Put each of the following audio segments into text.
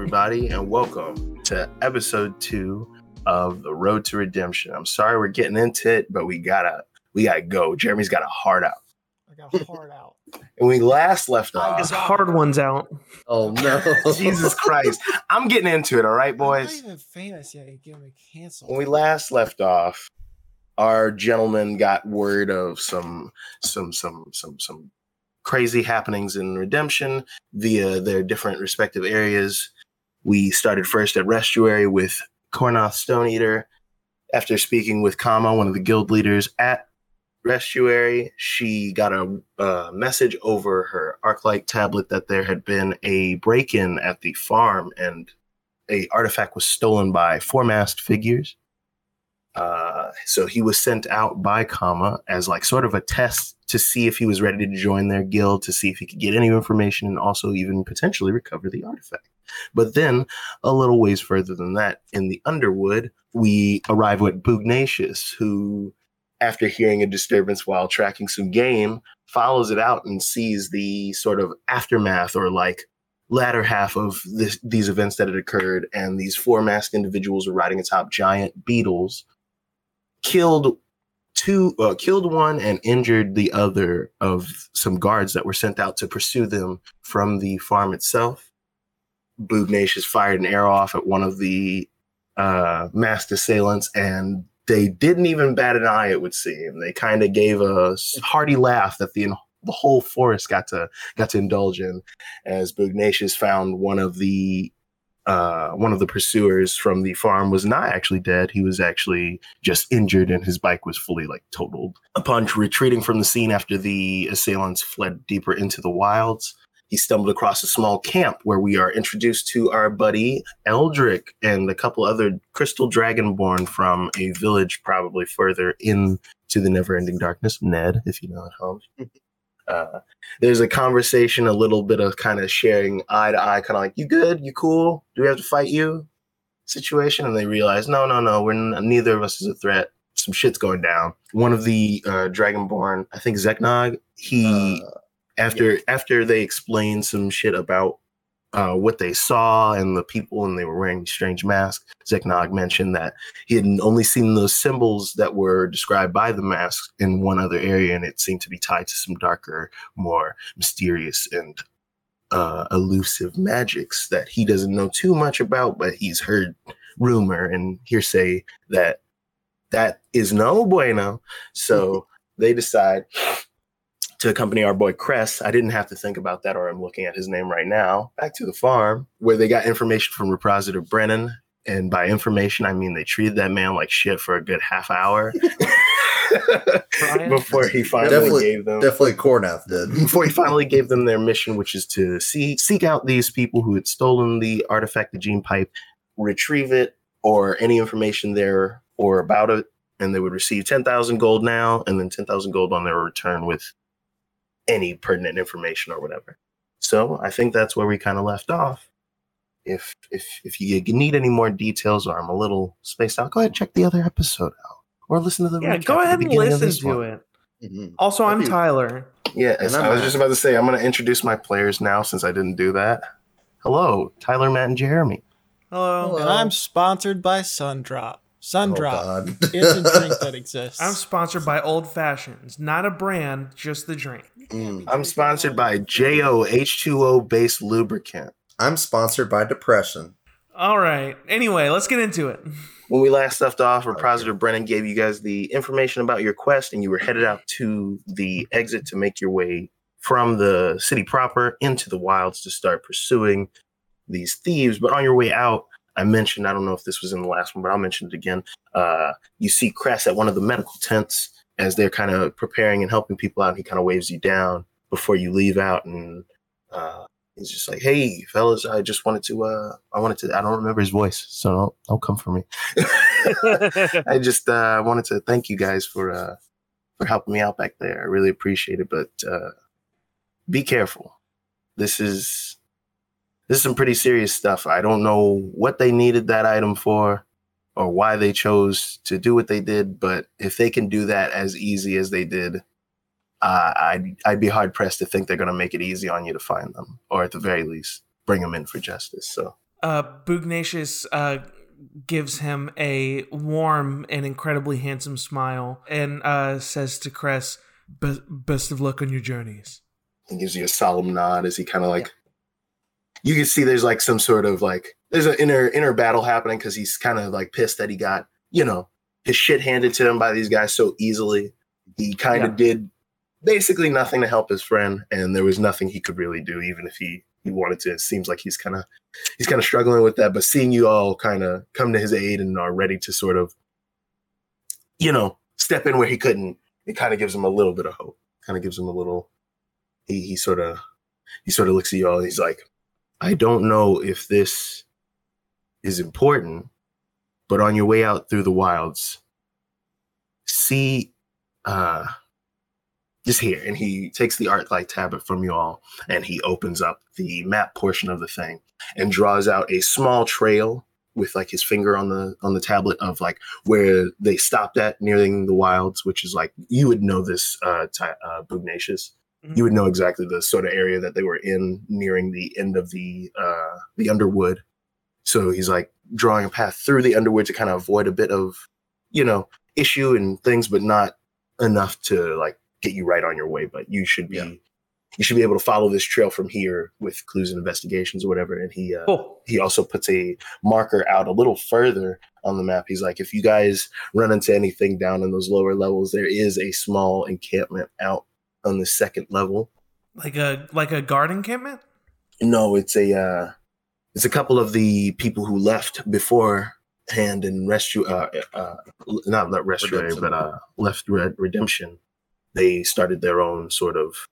everybody, and welcome to episode two of the Road to Redemption. I'm sorry we're getting into it, but we gotta we gotta go. Jeremy's got a heart out. I got a heart out. And we last left off. His hard ones out. Oh no, Jesus Christ. I'm getting into it, all right, boys. I'm not boys. even famous yet. You're getting me canceled. When we last left off, our gentleman got word of some some some some some crazy happenings in redemption via their different respective areas. We started first at Restuary with Cornoth Stone Eater. After speaking with Kama, one of the guild leaders at Restuary, she got a message over her Arclight tablet that there had been a break-in at the farm and a artifact was stolen by four masked figures. Uh, so he was sent out by Kama as like sort of a test to see if he was ready to join their guild, to see if he could get any information and also even potentially recover the artifact. But then, a little ways further than that, in the Underwood, we arrive with Bugnacious, who, after hearing a disturbance while tracking some game, follows it out and sees the sort of aftermath or like latter half of this, these events that had occurred. And these four masked individuals were riding atop giant beetles, killed two, uh, killed one and injured the other of some guards that were sent out to pursue them from the farm itself. Bugnacious fired an arrow off at one of the uh, masked assailants, and they didn't even bat an eye. It would seem they kind of gave a hearty laugh that the the whole forest got to got to indulge in, as Bugnacious found one of the uh, one of the pursuers from the farm was not actually dead. He was actually just injured, and his bike was fully like totaled. Upon retreating from the scene after the assailants fled deeper into the wilds, he stumbled across a small camp where we are introduced to our buddy Eldrick and a couple other crystal dragonborn from a village probably further into the never-ending darkness. Ned, if you know at home. Uh, there's a conversation, a little bit of kind of sharing eye to eye, kind of like, "You good? You cool? Do we have to fight you?" Situation, and they realize, "No, no, no. We're n- neither of us is a threat. Some shit's going down." One of the uh, Dragonborn, I think Zeknog, he Uh, after after they explained some shit about uh, what they saw and the people and they were wearing strange masks, Zeknog mentioned that he had only seen those symbols that were described by the masks in one other area, and it seemed to be tied to some darker, more mysterious and uh, elusive magics that he doesn't know too much about, but he's heard rumor and hearsay that that is no bueno. So they decide to accompany our boy Cress. I didn't have to think about that, or I'm looking at his name right now. Back to the farm where they got information from Repositor Brennan. And by information, I mean they treated that man like shit for a good half hour before he finally Definitely- gave them definitely Cornath did. before he finally gave them their mission, which is to see seek out these people who had stolen the artifact, the gene pipe, retrieve it, or any information there or about it, and they would receive ten thousand gold now, and then ten thousand gold on their return with any pertinent information or whatever. So I think that's where we kind of left off. If if if you need any more details or I'm a little spaced out, go ahead and check the other episode out or listen to the Yeah, go ahead and listen to one. it. Mhm. Also, I'm Tyler. Yeah, And I'm I was Matt. just about to say I'm going to introduce my players now since I didn't do that. Hello, Tyler, Matt, and Jeremy. Hello. Hello. And I'm sponsored by Sundrop. Oh, Sundrop. God. it's a drink that exists. I'm sponsored by Old Fashions. Not a brand, just the drink. Mm. I'm sponsored by JO H2O based lubricant. I'm sponsored by depression. All right. Anyway, let's get into it. When we last left off, Repositor Brennan gave you guys the information about your quest, and you were headed out to the exit to make your way from the city proper into the wilds to start pursuing these thieves. But on your way out, I mentioned, I don't know if this was in the last one, but I'll mention it again. Uh, you see Cress at one of the medical tents as they're kind of preparing and helping people out. And he kind of waves you down before you leave out. And uh, he's just like, hey, fellas, I just wanted to, uh, I wanted to, I don't remember his voice, so don't, don't come for me. I just uh, wanted to thank you guys for uh, for helping me out back there. I really appreciate it. But uh, be careful. This is this is some pretty serious stuff. I don't know what they needed that item for or why they chose to do what they did, but if they can do that as easy as they did, uh, I'd I'd be hard pressed to think they're going to make it easy on you to find them, or at the very least, bring them in for justice. So uh, Bugnacious uh, gives him a warm and incredibly handsome smile and uh, says to Cress, "Best of luck on your journeys." He gives you a solemn nod as he kind of like. You can see there's like some sort of like there's an inner inner battle happening because he's kind of like pissed that he got you know his shit handed to him by these guys so easily. He kind of did basically nothing to help his friend, and there was nothing he could really do, even if he he wanted to. It seems like he's kind of he's kind of struggling with that. But seeing you all kind of come to his aid and are ready to sort of, you know, step in where he couldn't, it kind of gives him a little bit of hope. Kind of gives him a little. He he sort of he sort of looks at you all. And he's like, I don't know if this is important, but on your way out through the wilds, see uh just here and he takes the Arclight tablet from you all and he opens up the map portion of the thing and draws out a small trail with like his finger on the on the tablet of like where they stopped at nearing the wilds which is like you would know this uh, ti uh. You would know exactly the sort of area that they were in nearing the end of the uh the underwood. So he's like drawing a path through the underwood to kind of avoid a bit of you know issue and things but not enough to like get you right on your way. But you should be Yeah. you should be able to follow this trail from here with clues and investigations or whatever. And he uh, Cool. he also puts a marker out a little further on the map. He's like if you guys run into anything down in those lower levels there is a small encampment out on the second level. Like a like a guard encampment. no it's a uh it's a couple of the people who left beforehand and rescue uh, uh not not rescue but uh left Red redemption. They started their own sort of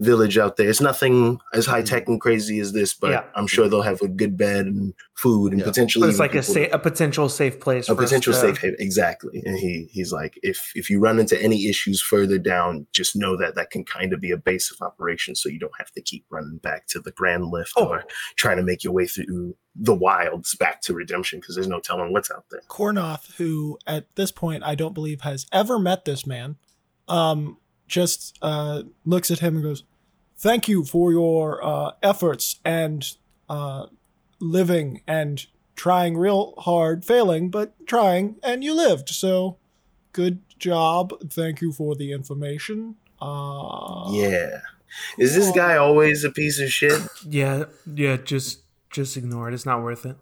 village out there it's nothing as high tech and crazy as this but Yeah. i'm sure they'll have a good bed and food and Yeah. potentially But it's like a sa- a potential safe place. a for potential to- safe haven exactly and he he's like if if you run into any issues further down just know that that can kind of be a base of operations so you don't have to keep running back to the grand lift Oh. or trying to make your way through the wilds back to redemption because there's no telling what's out there Kornoth, who at this point I don't believe has ever met this man, um, just uh, looks at him and goes, "Thank you for your uh, efforts and uh, living and trying real hard, failing but trying, and you lived. So, good job. Thank you for the information." Uh, yeah is this guy always a piece of shit Yeah, yeah. Just just ignore it. It's not worth it.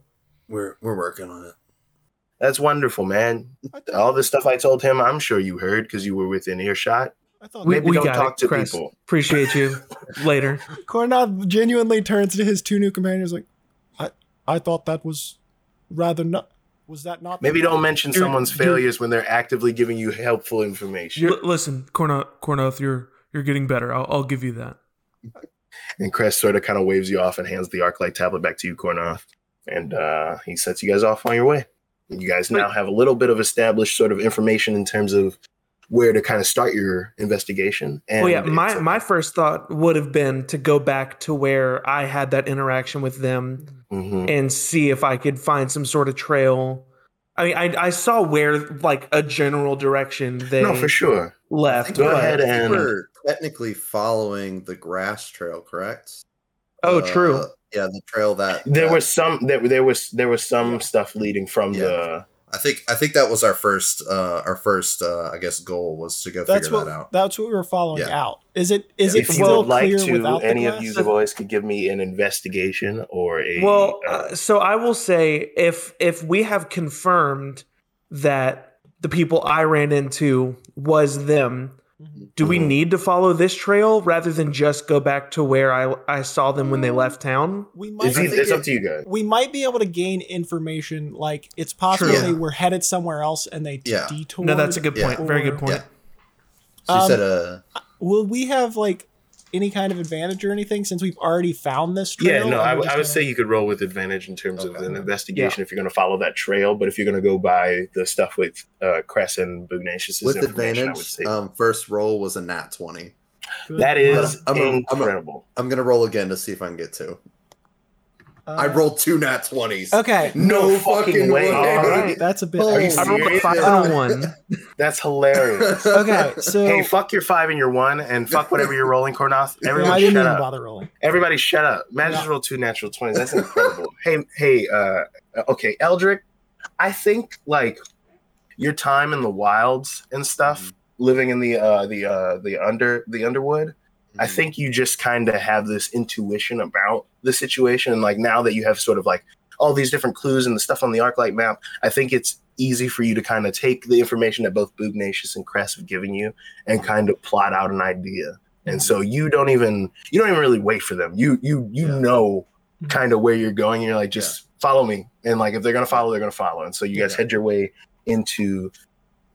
We're we're working on it. that's wonderful man all the stuff i told him i'm sure you heard because you were within earshot I thought We, Maybe we don't got talk it, to Chris. people. Appreciate you. Later. Kornoth genuinely turns to his two new companions like, I, I thought that was rather not. Was that not? maybe don't mention You're- someone's you're- failures when they're actively giving you helpful information L- listen, Corno- Cornoth, you're you're getting better. I'll, I'll give you that. And Cress sort of kind of waves you off and hands the Arclight tablet back to you, Kornoth. And uh, he sets you guys off on your way. You guys now have a little bit of established sort of information in terms of where to kind of start your investigation. And well, yeah, my a- my first thought would have been to go back to where I had that interaction with them Mhm. and see if I could find some sort of trail. I mean, I I saw where like a general direction they No, for sure. left. Go ahead and- we're technically following the grass trail, correct? Oh, Uh, true. Yeah, the trail that There that- was some there, there was there was some stuff leading from Yeah. the I think I think that was our first uh our first uh I guess goal was to go That's figure what that out. that's what we were following Yeah. out. Is it is if it you still would like clear to without any the of you glass? boys could give me an investigation or a Well, uh, uh, so I will say if if we have confirmed that the people I ran into was them. Do we Mhm. need to follow this trail rather than just go back to where I I saw them when they left town? We it's, might I eith- think it's up to you guys. we might be able to gain information like it's possible True. they were headed somewhere else and they Yeah. detoured. No, that's a good point. Yeah. Very good point. Yeah. So you Um, said uh Will we have like any kind of advantage or anything since we've already found this trail? Yeah, no, and I would just I would gonna- say you could roll with advantage in terms of an investigation if you're going to follow that trail. But if you're going to go by the stuff with uh, Cress and Bugnacious' with information, I would advantage, say um first roll was a nat twenty. Good. that is I'm a- I'm a- incredible. I'm gonna roll again to see if I can get two. Uh, I rolled two nat twenties. Okay, No fucking way. All right. that's a bit. Are you I rolled a five Uh, and a one. That's hilarious. Okay, so hey, fuck your five and your one, and fuck whatever you're rolling, Cornoth. I Everybody didn't shut even up. bother rolling. Everybody shut up. Matt just Yeah. rolled two natural twenties. That's incredible. hey, hey, uh, okay, Eldrick. I think like your time in the wilds and stuff, Mm-hmm. living in the uh, the uh, the under the underwood. I Mhm. think you just kind of have this intuition about the situation. And like now that you have sort of like all these different clues and the stuff on the Arclight map, I think it's easy for you to kind of take the information that both Bugnacious and Cress have given you and kind of plot out an idea. And so you don't even you don't even really wait for them. You you you Yeah. know Mhm. kind of where you're going. You're like just follow me, and like if they're gonna follow, they're gonna follow. And so you guys Yeah. head your way into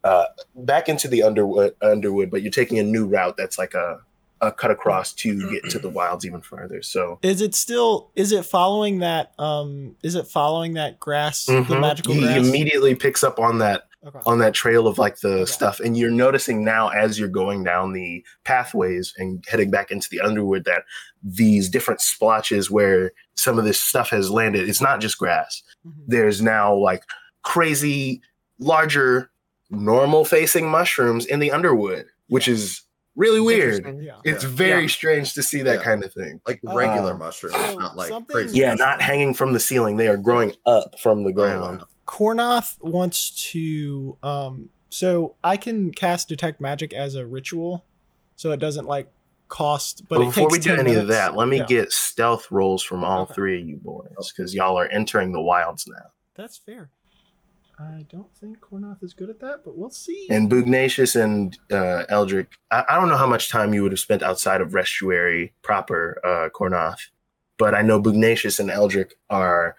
uh back into the underwood underwood, but you're taking a new route that's like a a cut across to get to the wilds even further. So Is it still? Is it following that? Um, is it following that grass, the Mhm. magical he grass? immediately picks up on that Okay. on that trail of like the Okay. stuff and you're noticing now as you're going down the pathways and heading back into the underwood that these different splotches where some of this stuff has landed it's not just grass Mhm. there's now like crazy larger normal facing mushrooms in the underwood which is really weird Yeah. it's Yeah. very Yeah. strange to see that Yeah. kind of thing like Uh, regular um, mushrooms, so not like something- crazy. yeah not hanging from the ceiling they are growing up from the ground Kornoth wants to. Um, so I can cast detect magic as a ritual, so it doesn't like cost. But But it before takes we do 10 any of that, let me Yeah. get stealth rolls from all Okay. three of you boys because y'all are entering the wilds now. That's fair. I don't think Cornoth is good at that, but we'll see. And Bugnacious and uh, Eldrick, I, I don't know how much time you would have spent outside of Restuary proper, uh, Cornoth, but I know Bugnacious and Eldrick are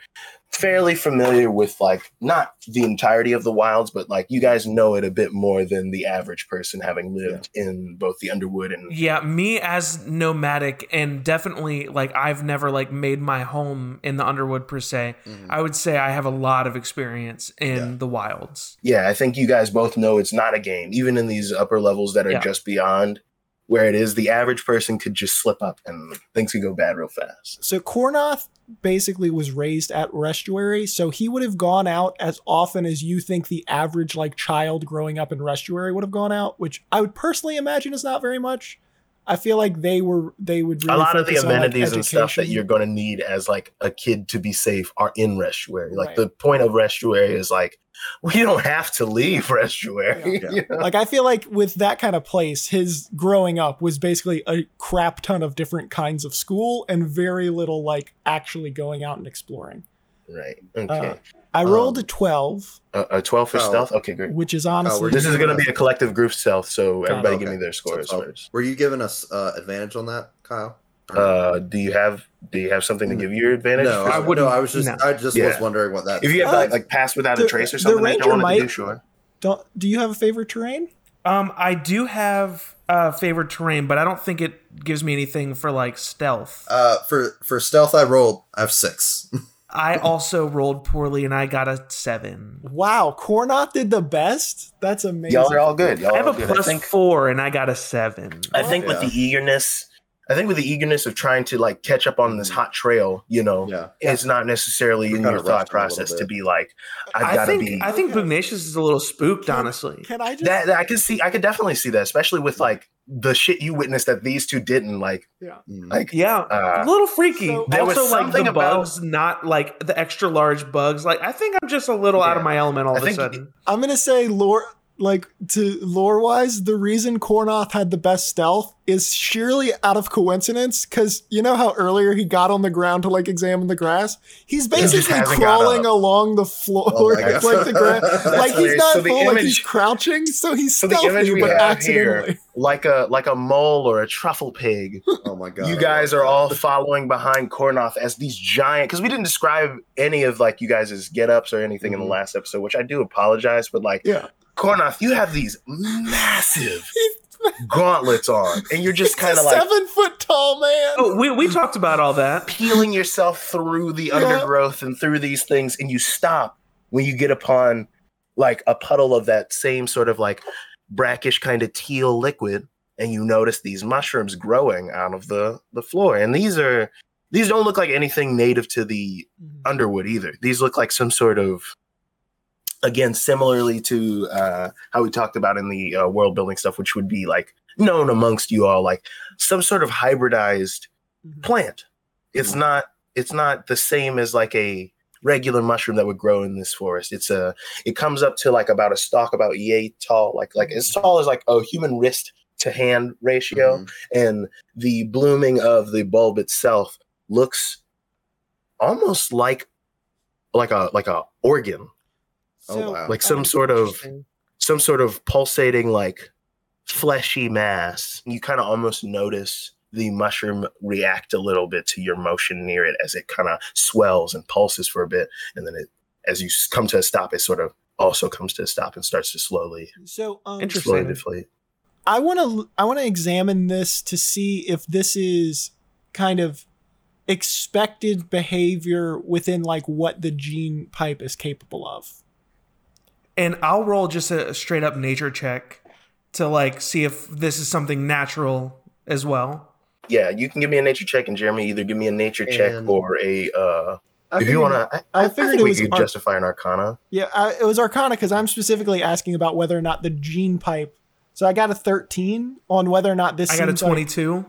fairly familiar with like not the entirety of the wilds, but like you guys know it a bit more than the average person having lived in both the Underwood and Yeah, me as nomadic and definitely like I've never like made my home in the Underwood per se. Mhm. I would say I have a lot of experience in Yeah. the wilds. yeah, I think you guys both know it's not a game, even in these upper levels that are Yeah. just beyond where it is. The average person could just slip up and things could go bad real fast. So Kornoth basically was raised at Restuary, so he would have gone out as often as you think the average like child growing up in Restuary would have gone out, which I would personally imagine is not very much. I feel like they were they would really a lot of the on, like, amenities and stuff that you're going to need as like a kid to be safe are in Restuary. Like Right. the point of Restuary is like we don't have to leave Restuary. Yeah. you know? like I feel like with that kind of place, his growing up was basically a crap ton of different kinds of school and very little like actually going out and exploring. Right. Okay. Uh, I rolled Um, a 12, a, a twelve for oh. stealth. Okay, great. which is honestly we're This is going to be a collective group stealth, so Got it. everybody Okay. give me their scores twelve. Were you giving us uh, advantage on that, Kyle? Or- Uh, do you have do you have something to give you your advantage? no, I I, wouldn't- no, I was just, no. I just Yeah. was wondering what that. if you have Uh, like, like pass without the- a trace or something that you ranger wanted to do, might- sure. don't do you have a favorite terrain? Um, I do have uh favorite terrain, but I don't think it gives me anything for like stealth. uh, for for stealth, I rolled. I have six. I also rolled poorly and I got a seven. Wow, Kornoth did the best. That's amazing. Y'all are all good. Y'all I have a good. Plus think four and I got a seven. I think with Yeah. the eagerness, I think with the eagerness of trying to like catch up on this hot trail, you know, yeah, it's not necessarily We in your thought rushed it a little process to be like, I've got to think be. I think Bugnacious is a little spooked, Can- honestly. Can I just that, that I can see. I could definitely see that, especially with like the shit you witnessed that these two didn't. Like, Mm. like Yeah, Uh, a little freaky. so- There was also, like the about- bugs, not like the extra large bugs. Like I think I'm just a little out of my element all I of a sudden. I'm gonna say lore like to lore wise, the reason Kornoth had the best stealth is sheerly out of coincidence. Cause you know how earlier he got on the ground to like examine the grass? He's basically hasn't crawling along the floor Oh like the grass. like he's not So the full, like he's crouching, so he's So the stealthy, image we but have accidentally. here, like a like a mole or a truffle pig, oh my god! you guys are all following behind Kornoth as these giant. Because we didn't describe any of like you guys' get ups or anything in Mhm. the last episode, which I do apologize. But like Yeah. Kornoth, you have these massive gauntlets on, and you're just kind of like seven foot tall man. Oh, we we talked about all that. peeling yourself through the Yeah. undergrowth and through these things, and you stop when you get upon like a puddle of that same sort of like brackish kind of teal liquid, and you notice these mushrooms growing out of the the floor. And these are these don't look like anything native to the mm-hmm. Underwood either. These look like some sort of again similarly to uh, how we talked about in the uh, world building stuff, which would be like known amongst you all, like some sort of hybridized Mhm. plant. It's not it's not the same as like a regular mushroom that would grow in this forest. It's a it comes up to like about a stalk about yay tall, like like as tall as like a human wrist to hand ratio, Mhm. and the blooming of the bulb itself looks almost like like a like a organ, Oh, wow. like some Oh, sort of some sort of pulsating like fleshy mass. You kind of almost notice the mushroom react a little bit to your motion near it as it kind of swells and pulses for a bit, and then it as you come to a stop, it sort of also comes to a stop and starts to slowly So um, Interesting. slowly deflate. I want to I want to examine this to see if this is kind of expected behavior within like what the gene pipe is capable of. And I'll roll just a straight up nature check to like see if this is something natural as well. Yeah, you can give me a nature check, and Jeremy either give me a nature check or a. uh I If you figured- want to, I, I I, figured think it we was could ar- justify an Arcana. Yeah, I, it was Arcana because I'm specifically asking about whether or not the gene pipe. So I got a 13 on whether or not this I got a seems like 22.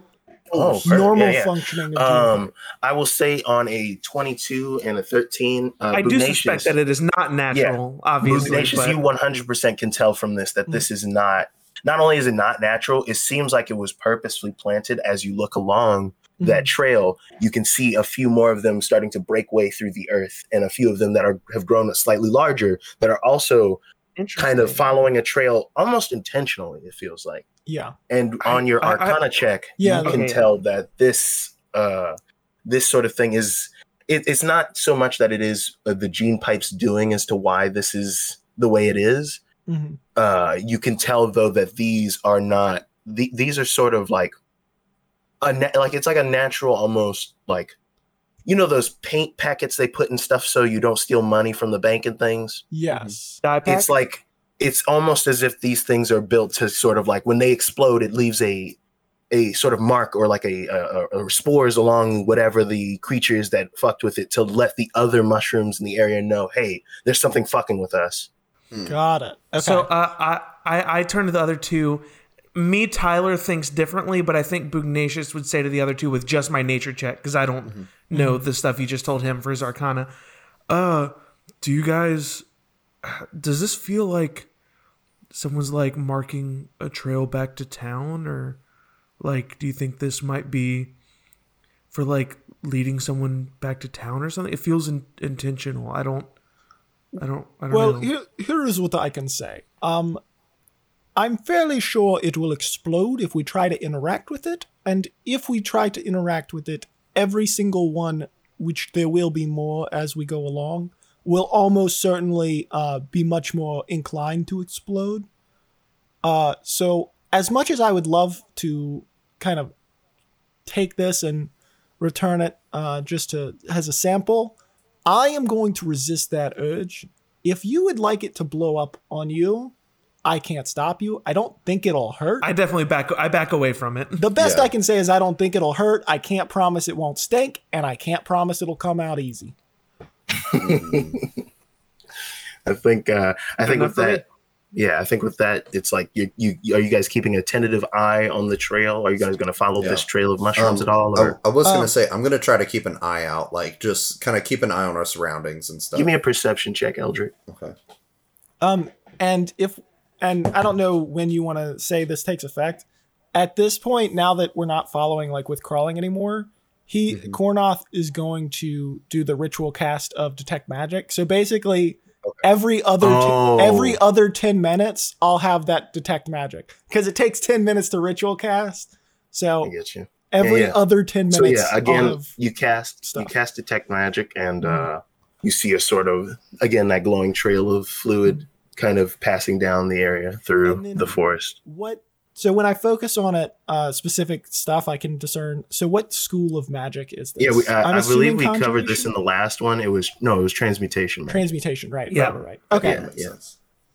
Oh, normal Yeah, yeah. functioning. Um. I will say on a twenty-two and a thirteen. Uh, I do Bugnacious- suspect that it is not natural, obviously. Bugnacious, but- you 100% can tell from this that this is not. Not only is it not natural, it seems like it was purposefully planted. As you look along that trail, you can see a few more of them starting to break way through the earth, and a few of them that are have grown slightly larger that are also kind of following a trail almost intentionally. It feels like. yeah, And on your I- I- Arcana check, Yeah, you can okay. tell that this uh, this sort of thing is. It, it's not so much that it is uh, the gene pipes doing as to why this is the way it is. Mhm. Uh, you can tell though that these are not. The, these are sort of like a na- like it's like a natural almost like you know those paint packets they put in stuff so you don't steal money from the bank and things yes, Dye pack? it's like it's almost as if these things are built to sort of like when they explode it leaves a a sort of mark or like a, a, a spores along whatever the creatures that fucked with it to let the other mushrooms in the area know hey there's something fucking with us got it. Okay. So uh, I, I I turn to the other two. Me, Tyler thinks differently, but I think Bugnacious would say to the other two with just my nature check because I don't know the stuff you just told him for his Arcana. Uh, do you guys? Does this feel like someone's like marking a trail back to town, or like do you think this might be for like leading someone back to town or something? It feels in- intentional. I don't. I don't. I don't well, know. here, here is what I can say. Um, I'm fairly sure it will explode if we try to interact with it, and if we try to interact with it, every single one, which there will be more as we go along, will almost certainly uh, be much more inclined to explode. Uh, so, as much as I would love to kind of take this and return it uh, just to as a sample, I am going to resist that urge. If you would like it to blow up on you, I can't stop you. I don't think it'll hurt. I definitely back. I back away from it. the best Yeah. I can say is I don't think it'll hurt. I can't promise it won't stink, and I can't promise it'll come out easy. i think uh i think with that me. yeah i think with that it's like you you are you guys keeping a tentative eye on the trail are you guys going to follow Yeah. this trail of mushrooms Um, at all I, or I was Um, gonna say I'm gonna try to keep an eye out, like just kind of keep an eye on our surroundings and stuff. give me a perception check eldrick okay. Um, and if and I don't know when you want to say this takes effect. At this point, now that we're not following like with crawling anymore, he Mhm. Kornoth is going to do the ritual cast of detect magic. So basically, every other t- Oh. every other ten minutes, I'll have that detect magic because it takes ten minutes to ritual cast. So i get you every yeah. other ten minutes. so yeah again you cast you cast detect magic and Mhm. uh you see a sort of again that glowing trail of fluid kind of passing down the area through the forest what so when I focus on it, uh, specific stuff I can discern. So what school of magic is this? yeah we, I'm I, I believe we covered this in the last one it was no it was transmutation magic. transmutation, right? Yeah. right, right, right. Okay, Yeah, yeah.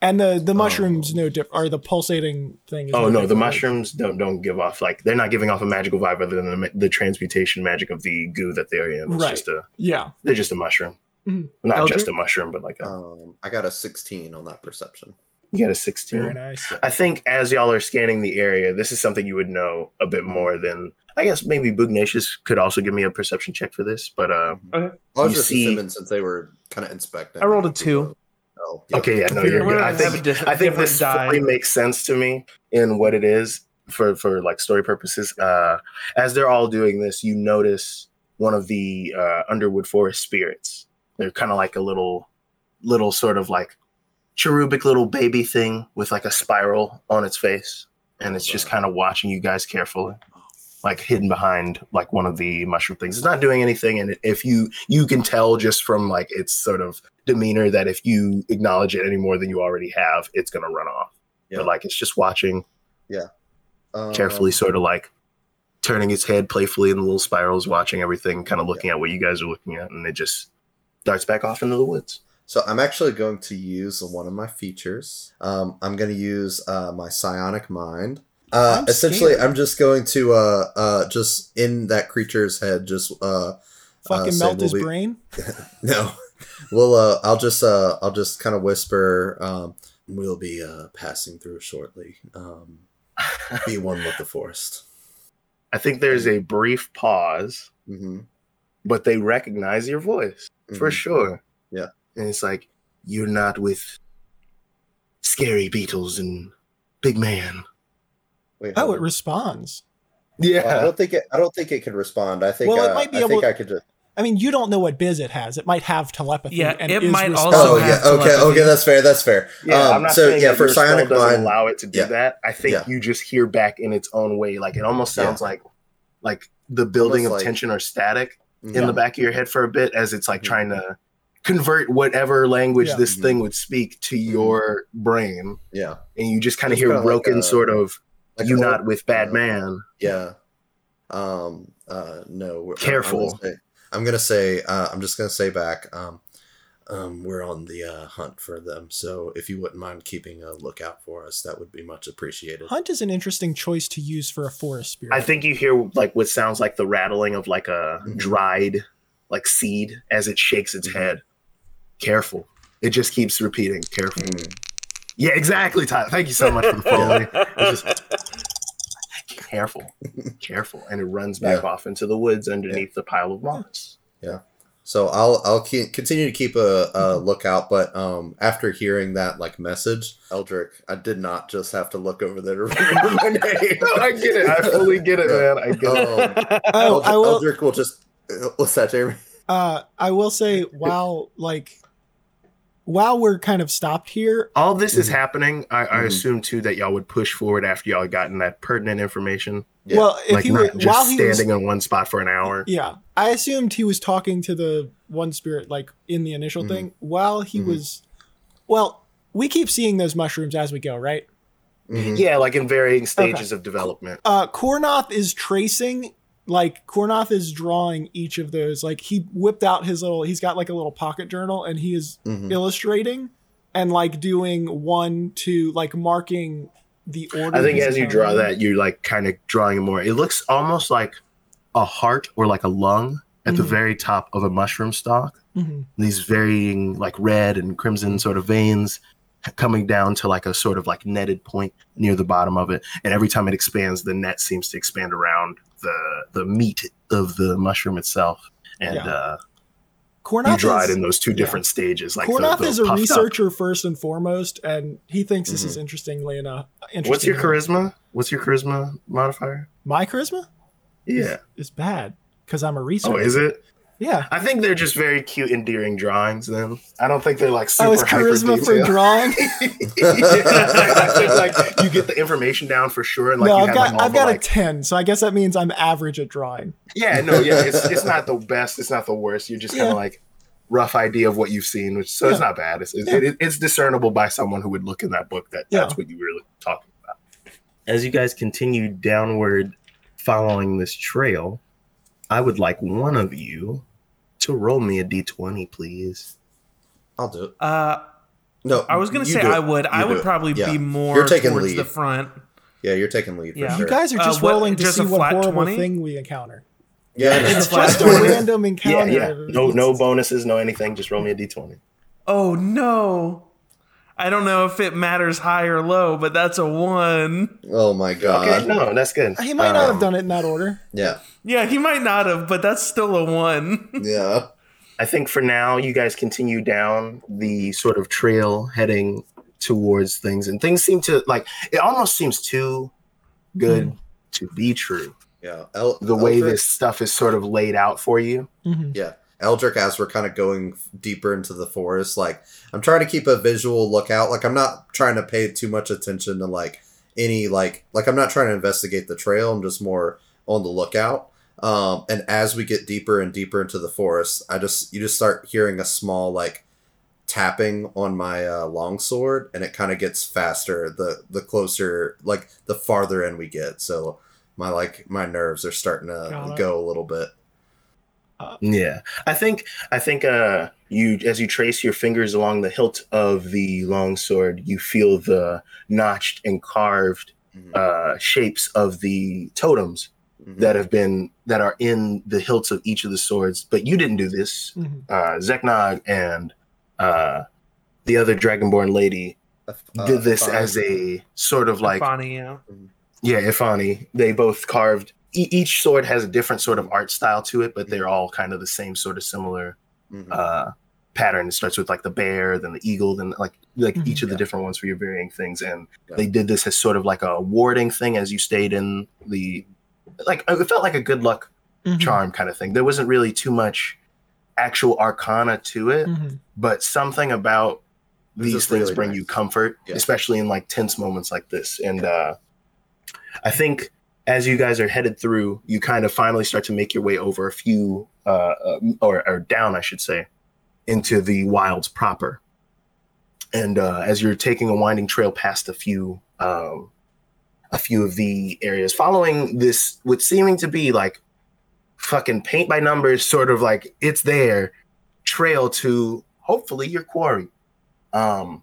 and the the mushrooms Um, no different, or the pulsating thing. Is Oh no no, the different. mushrooms don't don't give off like they're not giving off a magical vibe other than the, the transmutation magic of the goo that they're in. It's Right. just a Yeah, they're just a mushroom, Mhm. not Eldritch? just a mushroom, but like a Um, I got a 16 on that perception. You got a Very 16. nice. I think as y'all are scanning the area, this is something you would know a bit more than I guess maybe Bugnacious could also give me a perception check for this, but uh I was You just see- assuming since they were kind of inspecting. I rolled a two. Oh, yeah. okay, yeah, no, you're good. I We're gonna have a think I think this die. fully makes sense to me in what it is for for like story purposes. Uh as they're all doing this, you notice one of the uh Underwood Forest spirits. They're kind of like a little little sort of like cherubic little baby thing with like a spiral on its face. And it's just kind of watching you guys carefully like hidden behind like one of the mushroom things. It's not doing anything. And if you you can tell just from like its sort of demeanor that if you acknowledge it any more than you already have it's going to run off. Yeah. but like it's just watching Yeah. Um, carefully sort of like turning its head playfully in the little spirals watching everything kind of looking at what you guys are looking at. And it just darts back off into the woods So I'm actually going to use one of my features. Um, I'm going to use uh, my psionic mind. Uh, I'm essentially, scared. I'm just going to uh, uh, just in that creature's head, just uh, Fucking say melt we'll his be- brain. no, we'll uh, I'll just uh, I'll just kind of whisper. Um, we'll be uh, passing through shortly. Um, be one with the forest. i think there's a brief pause hmm but they recognize your voice for sure. Yeah. And it's like, you're not with scary beetles and big man. Wait, Oh, it on. responds. Well, I don't think it. I don't think it can respond. I think. Well, it uh, might be I able think to- I could just. I mean, you don't know what biz it has. It might have telepathy. Yeah, and it is might responsive. also Oh have yeah. Okay. telepathy. Okay. That's fair. That's fair. Yeah, Um, I'm not so saying yeah, that for your spell psionic doesn't mind. allow it to do yeah. that. I think Yeah. you just hear back in its own way. Like it almost sounds Yeah. like like the building Almost of like- tension or static in Yeah. the back of your head for a bit as it's like Mhm. trying to convert whatever language Yeah. this Mhm. thing would speak to your brain. Yeah. And you just kind of hear kinda like broken a- sort of Like you not old- with bad uh, man. Yeah. Um. Uh. No. Careful. I'm gonna say. I'm, gonna say uh, I'm just gonna say back. Um. Um. We're on the uh, hunt for them, so if you wouldn't mind keeping a lookout for us, that would be much appreciated. Hunt is an interesting choice to use for a forest spirit. I think you hear like what sounds like the rattling of like a Mhm. dried like seed as it shakes its Mhm. head. Careful. It just keeps repeating. Careful. Mm. Yeah, exactly, Tyler. Thank you so much for the foley. It's just careful, careful, and it runs back Yeah. off into the woods underneath the pile of moss. So I'll I'll keep, continue to keep a, a lookout, but um, after hearing that like message, Eldrick, I did not just have to look over there to remember my name. No, I get it. I fully get it, man. I get it. Um, Oh, Eldrick, I will. Eldrick will just. uh, What's that, Jeremy? Uh, I will say, while like, while we're kind of stopped here, All this is Mhm. happening. I, I Mhm. assume too that y'all would push forward after y'all had gotten that pertinent information. Yeah. well, if like he not were just while he was, standing in one spot for an hour. yeah, I assumed he was talking to the one spirit like in the initial Mhm. thing. While he Mhm. was, well, we keep seeing those mushrooms as we go, right? Mhm. Yeah, like in varying stages of development. uh Kornoth is tracing like Kornoth is drawing each of those like he whipped out his little he's got like a little pocket journal and he is Mhm. illustrating and like doing one two like marking the order I think as you draw that, you're like kind of drawing it more. It looks almost like a heart or like a lung at the Mhm. very top of a mushroom stalk. Mhm. These varying like red and crimson sort of veins coming down to like a sort of like netted point near the bottom of it. And every time it expands, the net seems to expand around the the meat of the mushroom itself. And Yeah. uh, Kornoth you draw is, it in those two yeah. different stages. Like the- Kornoth the is a puffed up. researcher first and foremost and he thinks this Mhm. is interestingly enough interesting What's your charisma? What's your charisma modifier? my charisma Yeah. is bad because I'm a researcher Oh, is it? Yeah I think they're just very cute, endearing drawings. Then I don't think they're like oh, super oh it's hyper charisma for drawing I like you get the information down for sure, and like no you I've have got like, all I've got like, a 10 so I guess that means I'm average at drawing yeah, no, yeah, it's it's not the best, it's not the worst. You're just kind Yeah. of like rough idea of what you've seen, which so it's not bad. It's it's, Yeah. it, it's discernible by someone who would look in that book that Yeah. that's what you were talking about. As you guys continue downward, following this trail, I would like one of you to roll me a d20, please. I'll do it. Uh, No, I was gonna say. I would. You I would probably Yeah. be more You're taking towards lead. the front. Yeah, you're taking lead for Yeah. sure. You guys are Uh, just what- rolling to just see a what flat horrible 20? thing we encounter. yeah, I know. It's just a 20. random Yeah, encounter. yeah. yeah. No, no bonuses, no anything. Just roll me a d20. Oh no! I don't know if it matters high or low, but that's a one. Oh my god. Okay, no, that's good. He might not have Um, done it in that order. Yeah. Yeah, he might not have, but that's still a one. Yeah. I think for now, you guys continue down the sort of trail heading towards things, and things seem to like it almost seems too good to be true. Yeah. El- The way Eldrick- this stuff is sort of laid out for you. hmm Yeah. Eldrick, as we're kind of going deeper into the forest, like I'm trying to keep a visual lookout. Like I'm not trying to pay too much attention to like any like like I'm not trying to investigate the trail. I'm just more on the lookout. Um, and as we get deeper and deeper into the forest, I just you just start hearing a small like tapping on my uh, longsword, and it kind of gets faster the the closer like the farther in we get. So my like my nerves are starting to go a little bit. Yeah, I think I think uh, you as you trace your fingers along the hilt of the longsword, you feel the notched and carved Mhm. uh, shapes of the totems Mhm. that have been that are in the hilts of each of the swords. But you didn't do this. hmm Uh, Zeknog and uh, the other Dragonborn lady Uh, did this fine. as a sort of like Bonnie, yeah. yeah, Ifani. They both carved. E- each sword has a different sort of art style to it, but they're all kind of the same sort of similar Mhm. uh, pattern. It starts with like the bear, then the eagle, then like like Mhm. each of the Yeah. different ones for your varying things. And Yeah. they did this as sort of like a warding thing as you stayed in the like it felt like a good luck Mm-hmm. charm kind of thing. There wasn't really too much actual arcana to it, hmm but something about was these things really bring nice. you comfort, Yeah. especially in like tense moments like this. And uh, I think as you guys are headed through, you kind of finally start to make your way over a few, uh, uh, or, or down, I should say, into the wilds proper. And uh, as you're taking a winding trail past a few, um, a few of the areas, following this, what seeming to be like fucking paint by numbers, sort of like it's there, trail to hopefully your quarry. Um,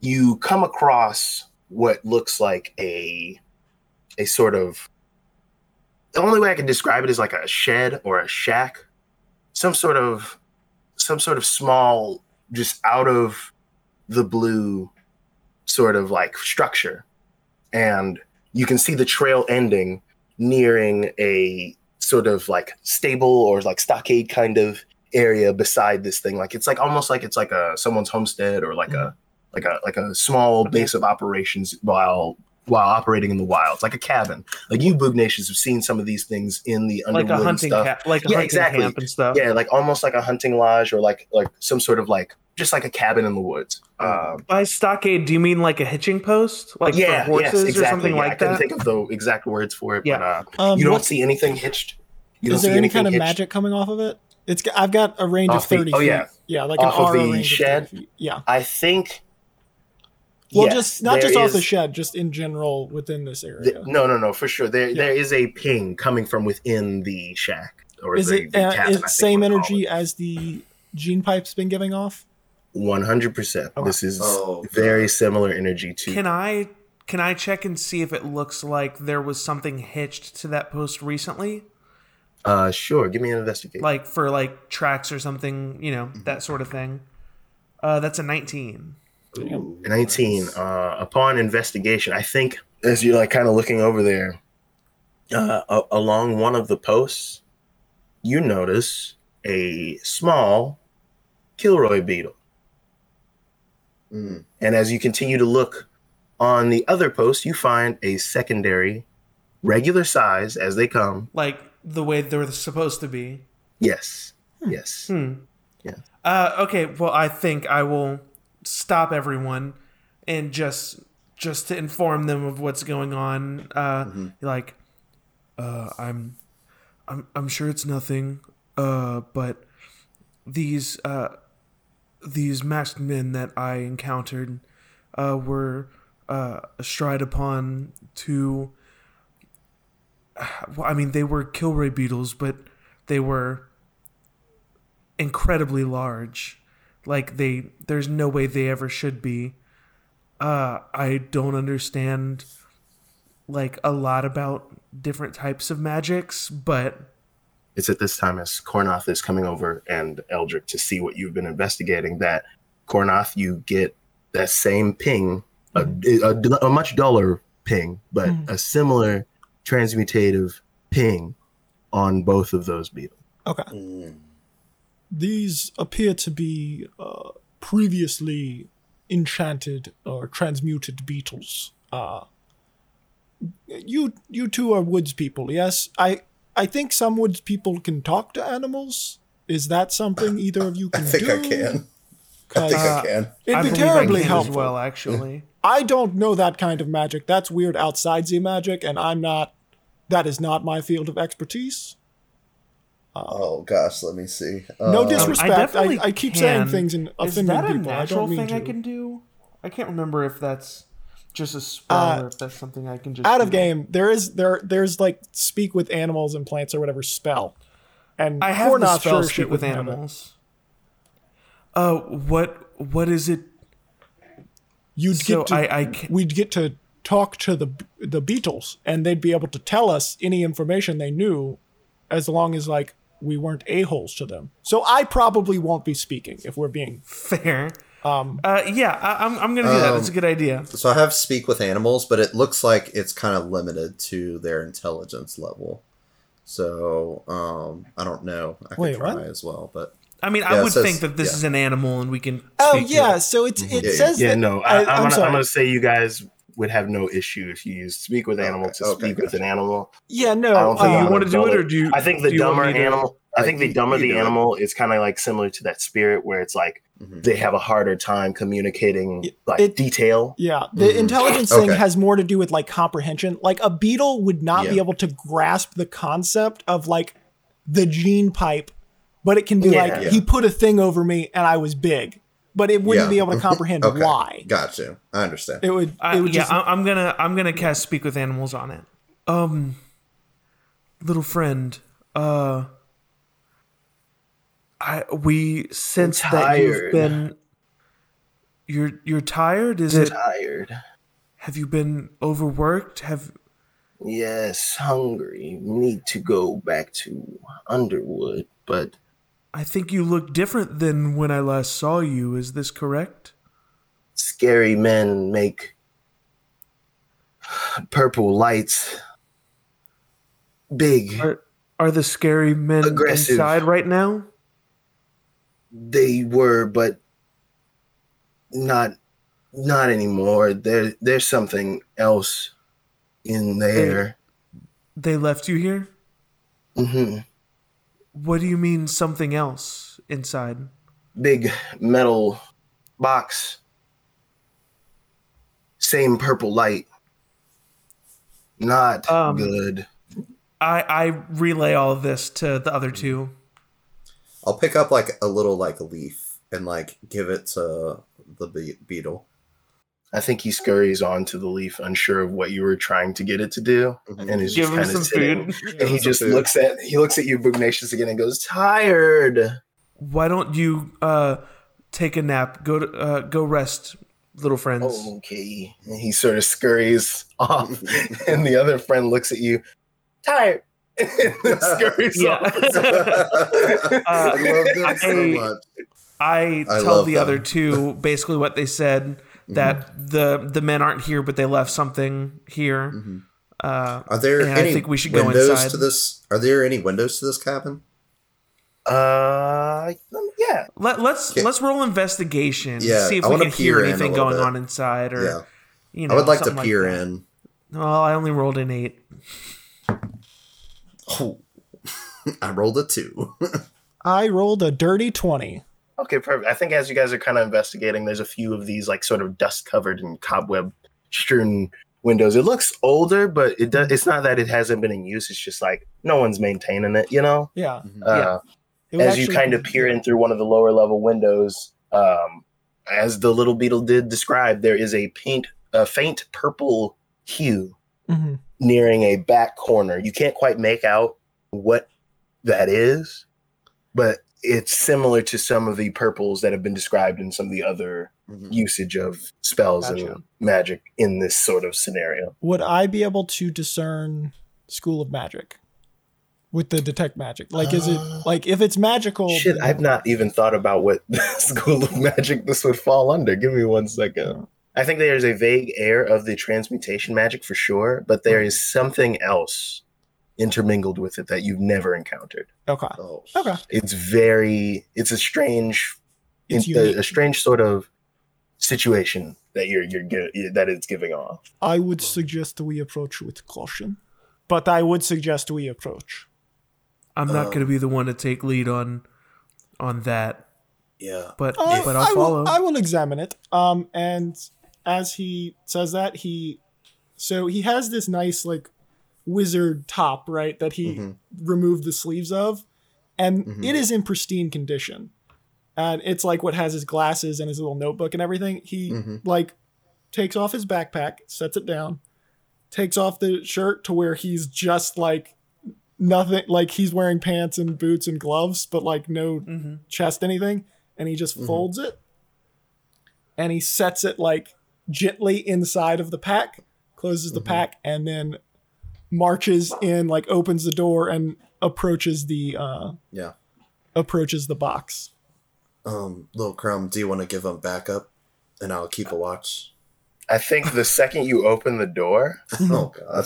you come across what looks like a a sort of the only way I can describe it is like a shed or a shack, some sort of some sort of small, just out of the blue sort of like structure, and you can see the trail ending nearing a sort of like stable or like stockade kind of area beside this thing. Like it's like almost like it's like a someone's homestead or like a mm-hmm. like a like a small base of operations while while operating in the wilds like a cabin like you Bugnacious have seen some of these things in the Like underwood a hunting stuff camp, like a Yeah, hunting exactly. camp and stuff. yeah like almost like a hunting lodge or like like some sort of like just like a cabin in the woods um By stockade, do you mean like a hitching post, like yeah for horses yes, or exactly. something Yeah, I like couldn't think of the exact words for it Yeah. but uh Um, you don't what- see anything hitched you don't is there see any kind of hitched. magic coming off of it? It's I've got a range of Off the- thirty. oh, feet. yeah. yeah, like Off an of the range shed? of 30. Yeah, I think well, yes, just not there just off the shed, just in general within this area. Th- no, no, no, for sure. There, Yeah. there is a ping coming from within the shack, or is the, it the uh, cabin, is I same energy it. as the gene pipe's been giving off? One hundred percent. Okay. This is Oh, very similar energy to. Can I can I check and see if it looks like there was something hitched to that post recently, uh, sure. Give me an investigation. like for like tracks or something, you Mm-hmm. know, that sort of thing? Uh, that's a nineteen. Ooh, Nineteen. nice. Uh, upon investigation, I think as you're like kind of looking over there, uh, a- along one of the posts, you notice a small Kilroy beetle. Mm. And as you continue to look on the other post, you find a secondary, regular size as they come. Like the way they're supposed to be. Yes. Yes. Hmm. Yeah. Uh, okay. Well, I think I will stop everyone and just just to inform them of what's going on. Uh, Mm-hmm. Like, uh, I'm, I'm, I'm sure it's nothing. Uh, but these, uh, these masked men that I encountered, uh, were uh, astride upon two. Well, I mean, they were Kilroy beetles, but they were incredibly large. Like they there's no way they ever should be. Uh I don't understand like a lot about different types of magics, but It's at this time as Kornoth is coming over and Eldrick to see what you've been investigating that Kornoth, you get that same ping, a, a, a much duller ping, but Mhm. a similar transmutative ping on both of those beetles. Okay. Mm. These appear to be uh, previously enchanted or transmuted beetles. Uh, you you two are woods people, yes? I I think some woods people can talk to animals. Is that something either of you can do? I think do? I can. I think Uh, I can. It'd be I terribly can helpful. as well, actually. I don't know that kind of magic. That's weird outside Z magic, and I'm not. That is not my field of expertise. Oh gosh, let me see. No Um, disrespect. I, definitely I, keep saying things and offending people. Is offending that a people. I natural don't thing to. I can do? I can't remember if that's just a spell Uh, or if that's something I can just Out of do. game, there is there there's like speak with animals and plants or whatever spell, and I have we're the not spell sure speak with would have it. animals. Uh, what what is it? You'd So get to I I can, we'd get to talk to the the beetles, and they'd be able to tell us any information they knew, as long as like we weren't a holes to them. So I probably won't be speaking if we're being fair. um Uh, yeah, I, I'm I'm gonna do that. Um, That's a good idea. So I have speak with animals, but it looks like it's kind of limited to their intelligence level. So um, I don't know. I can Wait, try what? as well, but I mean, yeah, I would says- think that this yeah. is an animal and we can. Oh yeah, it. so it's it Yeah, says Yeah, that, no, I, I, am gonna, sorry. I'm gonna say you guys would have no issue if you use speak with animal Okay, to okay, speak with gotcha. an animal. yeah, no. I don't think uh, you want to do it, or do you? I think the do dumber me to- animal. I Like, think the dumber the animal is kind of like similar to that spirit, where it's like Mhm. they have a harder time communicating like it- detail. Yeah, the Mhm. intelligence thing Okay. has more to do with like comprehension. Like a beetle would not be able to grasp the concept of like the gene pipe, but it can be Yeah. like Yeah. he put a thing over me and I was big, but it wouldn't Yeah. be able to comprehend Okay. why. Got you. I understand. It would. It would yeah, just. I, I'm gonna I'm gonna cast speak with animals on it. Um, little friend, uh, I we sense that you've been. You're you're tired. Is it? Tired. Have you been overworked? Have Yes, hungry. Need to go back to Underwood, but I think you look different than when I last saw you. Is this correct? scary men make purple lights big. Are are the scary men Aggressive. inside right now? They were, but not not anymore. There there's something else in there. They left you here. hmm What do you mean something else inside? Big metal box. Same purple light. Not Um, good. I I relay all of this to the other two. I'll pick up like a little like leaf and like give it to the be- beetle. I think he scurries onto the leaf, unsure of what you were trying to get it to do, Mhm. and is Give just him kind some of sitting. food. And he just food. looks at he looks at you, Bugnacious, again, and goes, "Tired." Why don't you uh take a nap? Go to uh go rest, little friends. Oh, okay. And he sort of scurries off, and the other friend looks at you, tired, and scurries Yeah. off. Uh, I love them so I- much. I I tell the them. other two basically what they said that the the men aren't here, but they left something here. Mhm. Uh, Are there And I any think we should go windows inside. to this? Are there any windows to this cabin? Uh, yeah. let, let's Okay. let's roll investigation. Yeah, see if I we can hear peer in a anything going bit. on inside, or yeah, you know, I would like to peer that. in. Well, I only rolled an eight. Oh, I rolled a two. I rolled a dirty twenty. Okay, perfect. I think as you guys are kind of investigating, there's a few of these like sort of dust covered and cobweb strewn windows. It looks older, but it does. It's not that it hasn't been in use. It's just like no one's maintaining it. You know. Yeah. Uh, It would as you kind of peer in through one of the lower level windows, um, as the little beetle did describe, there is a paint, a faint purple hue Mhm. nearing a back corner. You can't quite make out what that is, but it's similar to some of the purples that have been described in some of the other Mhm. usage of spells Gotcha. and magic in this sort of scenario. Would I be able to discern School of Magic? with the detect magic? Like, is it Uh, like if it's magical? Shit, I've not even thought about what school of magic this would fall under. Give me one second. I think there's a vague air of the transmutation magic for sure, but there is something else intermingled with it that you've never encountered. Okay. Oh, Okay. It's very, it's a strange, It's a, a strange sort of situation that you're you're that it's giving off. I would suggest we approach with caution, but I would suggest we approach. I'm not Um, going to be the one to take lead on on that, Yeah. but Uh, but I'll I follow. Will, I will examine it. Um, and as he says that, he so he has this nice like wizard top, right? That he Mhm. removed the sleeves of, and Mhm. it is in pristine condition. And it's like what has his glasses and his little notebook and everything. He Mhm. like takes off his backpack, sets it down, takes off the shirt to where he's just like nothing like he's wearing pants and boots and gloves, but like no Mhm. chest anything, and he just Mhm. folds it and he sets it like gently inside of the pack, closes the Mhm. pack, and then marches in, like opens the door and approaches the uh Yeah. approaches the box. Um, little crumb, do you want to give him backup, and I'll keep a watch? I think the second you open the door, Oh God.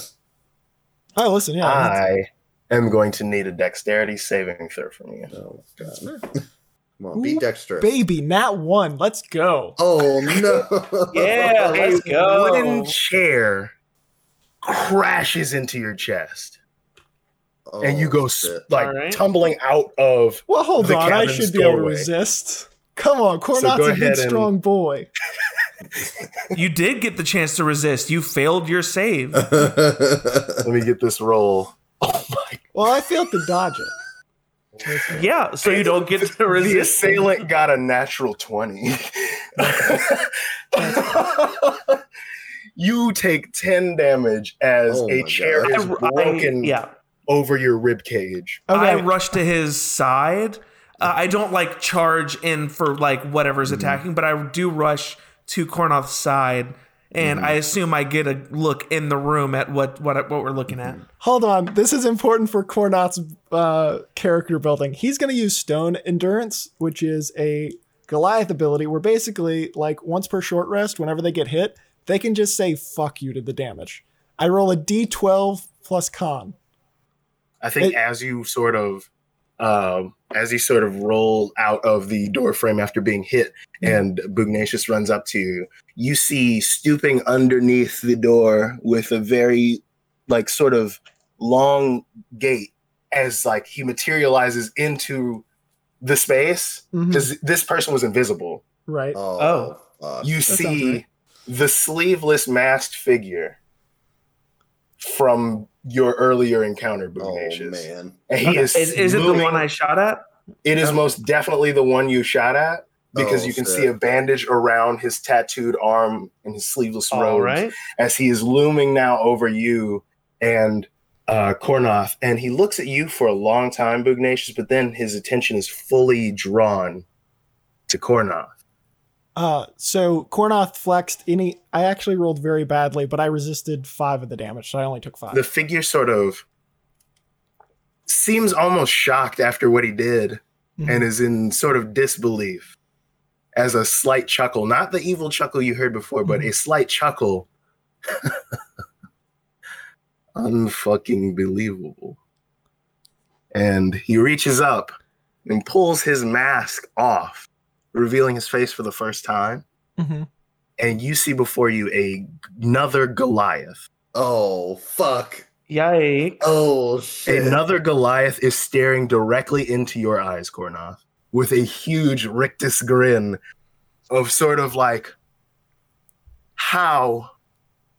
Oh, listen, yeah. I am going to need a dexterity saving throw from you. Oh God. Come on, be Ooh, dexterous. Baby, nat one. Let's go. Oh no. Yeah, let's a go. wooden chair crashes into your chest, Oh, and you oh, go shit. like Alright. tumbling out of. Well, hold The on. I cabin's should be able to resist. Come on, go Kornoth's a ahead good, and- strong boy. You did get the chance to resist. You failed your save. Let me get this roll. Oh my! Well, I failed to dodge it. Yeah, so you don't get to resist. The assailant got a natural twenty. you take ten damage as Oh a chair God. is I- I- broken yeah, over your rib cage. Okay. I rush to his side. Uh, I don't like charge in for like whatever's Mm-hmm. attacking, but I do rush to Kornoth's side, and Mm-hmm. I assume I get a look in the room at what what what we're looking at. Hold on. This is important for Kornoth's uh, character building. He's going to use Stone Endurance, which is a Goliath ability where basically, like, once per short rest, whenever they get hit, they can just say, fuck you to the damage. I roll a d12 plus con. I think It- as you sort of um, as you sort of roll out of the door frame after being hit and Bugnacious runs up to you, you see stooping underneath the door with a very like sort of long gait as like he materializes into the space because this person was invisible. Right. Oh. Oh. You sounds see right. The sleeveless masked figure from your earlier encounter, Oh man. And he is, Is, is it the one I shot at? It is most definitely the one you shot at because Oh, you can shit. see a bandage around his tattooed arm and his sleeveless All robes right. as he is looming now over you and uh, Kornoth. And he looks at you for a long time, Bugnacious, but then his attention is fully drawn to Kornoth. Uh, so Kornoth flexed any. I actually rolled very badly, but I resisted five of the damage, so I only took five. The figure sort of seems almost shocked after what he did Mhm. and is in sort of disbelief as a slight chuckle, not the evil chuckle you heard before, but a slight chuckle. Unfucking believable. And he reaches up and pulls his mask off, revealing his face for the first time. Mhm. And you see before you a, another Goliath. Oh fuck. Yikes. Oh shit. Another Goliath is staring directly into your eyes, Kornoth, with a huge rictus grin of sort of like, how?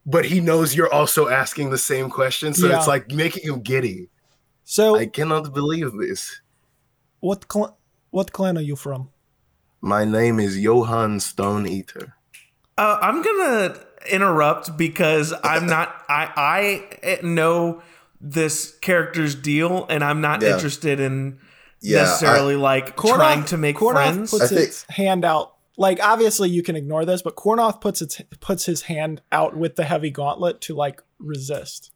But he knows you're also asking the same question, so Yeah. it's like making him giddy. So, I cannot believe this. what cl- what clan are you from? My name is Johan Stone Eater. Uh, I'm gonna interrupt because I'm not. I I know this character's deal, and I'm not Yeah. interested in yeah, necessarily like Kornoth- trying to make Kornoth friends. puts I think- its hand out. Like obviously you can ignore this, but Kornoth puts its puts his hand out with the heavy gauntlet to like resist.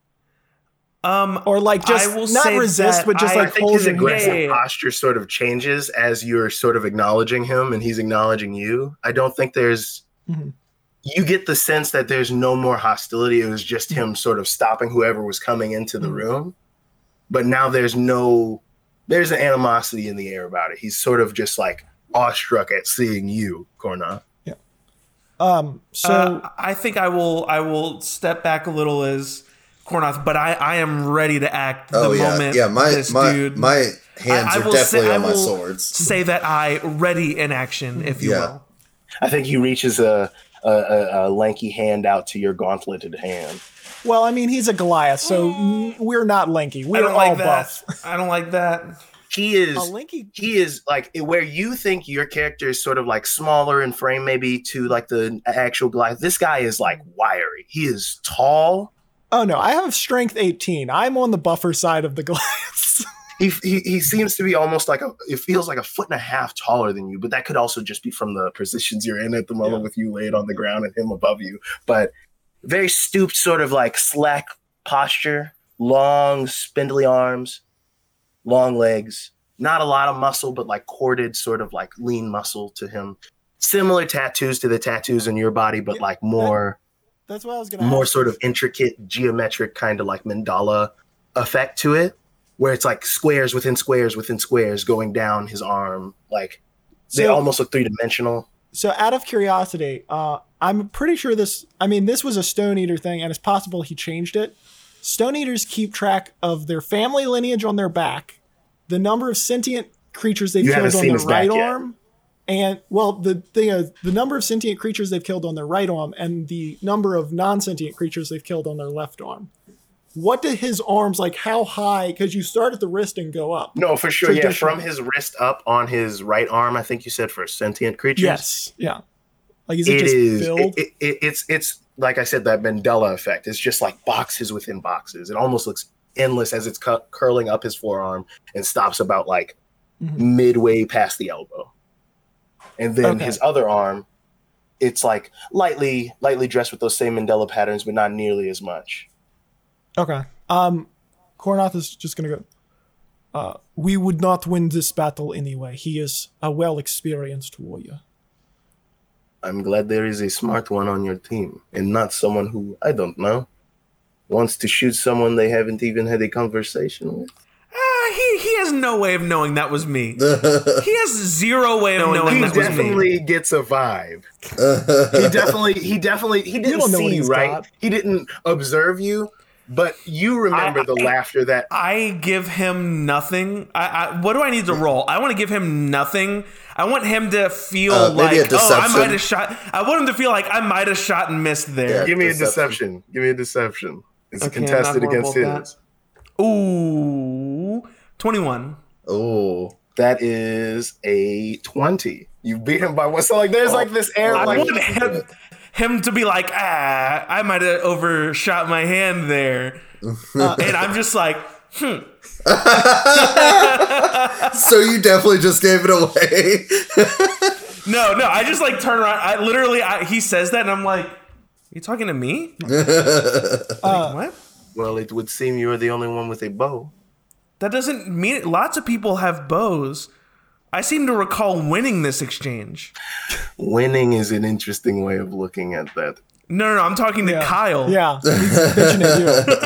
Um, or like just I will not say resist, but just I- I like think hold his your aggressive Yeah, yeah, yeah. posture sort of changes as you're sort of acknowledging him and he's acknowledging you. I don't think there's Mhm. you get the sense that there's no more hostility. It was just him sort of stopping whoever was coming into the Mhm. room. But now there's no there's an animosity in the air about it. He's sort of just like awestruck at seeing you, Corna. Yeah. Um, so uh, I think I will. I will step back a little as Kornoth, but I, I am ready to act the oh yeah, moment yeah. My this my dude my hands I- I are will definitely say- I on my will swords. say that I ready in action, if you Yeah. will. I think he reaches a a, a, a lanky hand out to your gauntleted hand. well, I mean, he's a Goliath, so mm, we're not lanky. We're don't all like that. buff. I don't like that. He is A lanky. he is like where you think your character is sort of like smaller in frame maybe to like the actual Goliath. This guy is like wiry. He is tall. Oh no, I have strength 18. I'm on the buffer side of the glass. He, he he seems to be almost like a it feels like a foot and a half taller than you, but that could also just be from the positions you're in at the moment Yeah. with you laid on the ground and him above you. But very stooped, sort of like slack posture, long, spindly arms, long legs, not a lot of muscle, but like corded, sort of like lean muscle to him. Similar tattoos to the tattoos in your body, but like more That's what I was gonna. more ask. sort of intricate geometric kind of like mandala effect to it where it's like squares within squares within squares going down his arm like they almost look three-dimensional So, out of curiosity, uh, I'm pretty sure this. I mean, this was a Stone Eater thing, and it's possible he changed it. Stone Eaters keep track of their family lineage on their back, the number of sentient creatures they've You killed on their right yet. And well, the thing is, the number of sentient creatures they've killed on their right arm, and the number of non-sentient creatures they've killed on their left arm. What do his arms like? How high? Because you start at the wrist and go up. no for sure yeah from his wrist up on his right arm i think you said for sentient creatures Yes. Yeah. Like, is it, it just is filled? it, it, it- it's it's like i said that mandala effect it's just like boxes within boxes it almost looks endless as it's cu- curling up his forearm and stops about like Mhm. midway past the elbow and then Okay. his other arm it's like lightly lightly dressed with those same mandala patterns but not nearly as much Okay. Um, Kornoth is just gonna go. Uh, we would not win this battle anyway. He is a well experienced warrior. i'm glad there is a smart one on your team and not someone who i don't know wants to shoot someone they haven't even had a conversation with he he has no way of knowing that was me. He has zero way of knowing he that was me. He definitely gets a vibe he definitely he definitely he didn't don't know see you he's right got. he didn't observe you but you remember I- the laughter that I give him nothing. I, I what do I need to roll? I want to give him nothing. I want him to feel Uh, like oh, I might have shot. I want him to feel like I might have shot and missed there. Yeah. give me a Deception. deception give me a deception it's Okay, contested against at his Ooh, twenty-one. oh, that is a 20 you beat him by one so like there's like this air I like want him, him to be like, ah, I might have overshot my hand there, Uh, and I'm just like, hmm. so you definitely just gave it away. No, no. I just like turn around. I literally, I, he says that, and I'm like, "You talking to me? Uh, what? well it would seem you are the only one with a bow That doesn't mean it. Lots of people have bows. I seem to recall winning this exchange. winning is an interesting way of looking at that No, no, no. I'm talking to yeah. Kyle. Yeah. He's bitching at you.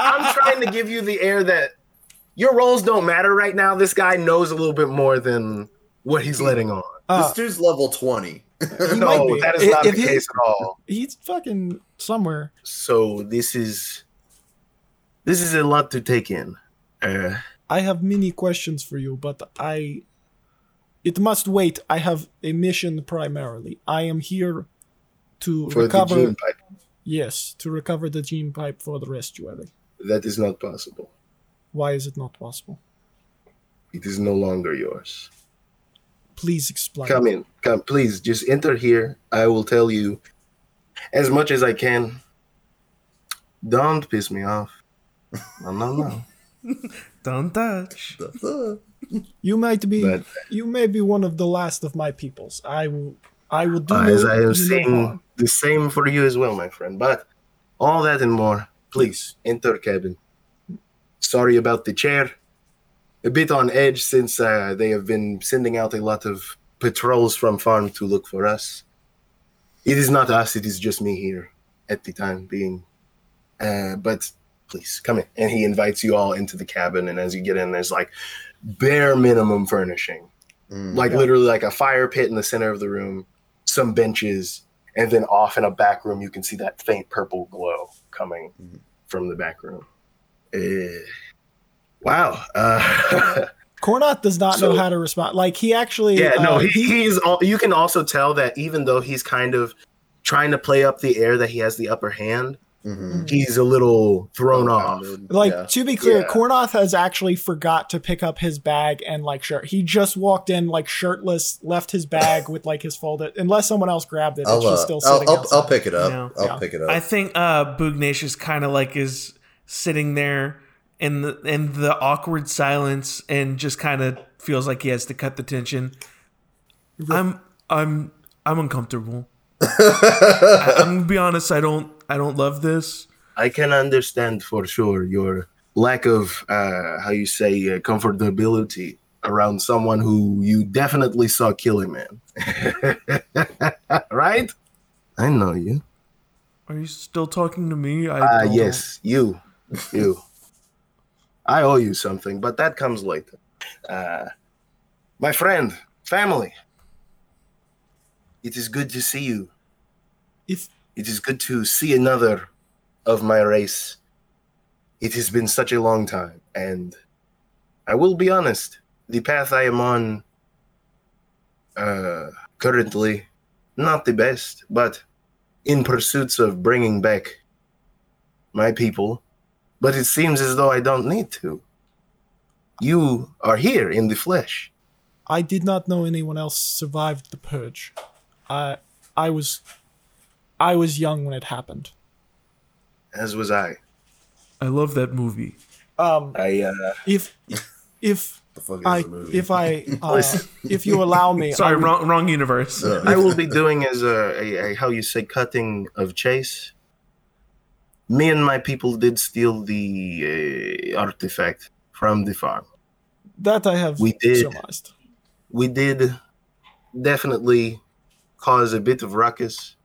i'm trying to give you the air that your rolls don't matter right now this guy knows a little bit more than what he's letting on Uh, this dude's level twenty. no that is If- not if the he- case at all He's fucking somewhere. So this is this is a lot to take in. Uh, I have many questions for you, but I. It must wait. I have a mission primarily. I am here to recover. yes, to recover the gene pipe for the restuary. that is not possible. Why is it not possible? It is no longer yours. Please explain. Come in, come, please. Just enter here. I will tell you as much as I can. Don't piss me off. No, no, no. Don't touch. You might be. But you may be one of the last of my peoples. I will. I will do. uh, as I you no am saying, the same for you as well, my friend. But all that and more please enter cabin. Sorry about the chair. A bit on edge since uh, they have been sending out a lot of patrols from farm to look for us. It is not us, it is just me here at the time being. Uh, but please come in. And he invites you all into the cabin. And as you get in, there's like bare minimum furnishing Mm. like Yeah. literally like a fire pit in the center of the room, some benches, and then off in a back room you can see that faint purple glow coming Mhm. from the back room. Eh, wow. Uh, Kornoth does not know how to respond. Like he actually, yeah, no, uh, he, he- he's. All, you can also tell that even though he's kind of trying to play up the air that he has the upper hand, Mhm. he's a little thrown off. Like Yeah. to be clear, Yeah. Kornoth has actually forgot to pick up his bag and like shirt. He just walked in like shirtless, left his bag with like his folded. Unless someone else grabbed it, it's I'll, uh, just still I'll, I'll. I'll pick it up. Yeah. I'll Yeah. pick it up. I think uh Bugnacious kind of like is sitting there in the in the awkward silence and just kind of feels like he has to cut the tension. I'm I'm I'm uncomfortable. I, I'm gonna be honest. I don't I don't love this. I can understand for sure your lack of uh, how you say uh, comfortability around someone who you definitely saw killing man. right? I know you. Are you still talking to me? I don't- yes, you, you. I owe you something, but that comes later. Uh, my friend, family. It is good to see you. If It is good to see another of my race. It has been such a long time, and I will be honest, the path I am on uh, currently, not the best, but in pursuits of bringing back my people. But it seems as though I don't need to. You are here in the flesh. I did not know anyone else survived the purge. I I was I was young when it happened. as was I. I love that movie. Um, I uh, if if the fuck is I the movie? if I uh, if you allow me, Sorry, I would- wrong wrong universe. Uh, I will be doing as a, a, a how you say cutting of chase. Me and my people did steal the uh, artifact from the farm. that I have We did. surmised. We did definitely cause a bit of ruckus.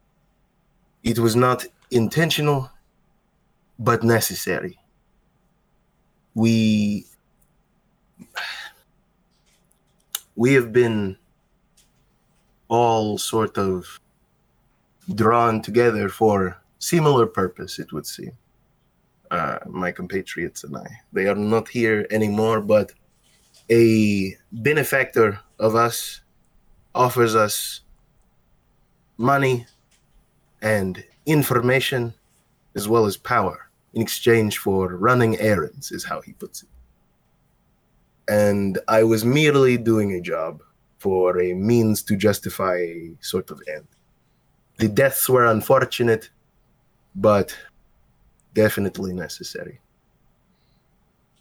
It was not intentional, but necessary. We we have been all sort of drawn together for similar purpose, it would seem. Uh, my compatriots and I. They are not here anymore, but a benefactor of us offers us money and information as well as power in exchange for running errands, is how he puts it. And I was merely doing a job for a means to justify a sort of end. The deaths were unfortunate, but definitely necessary.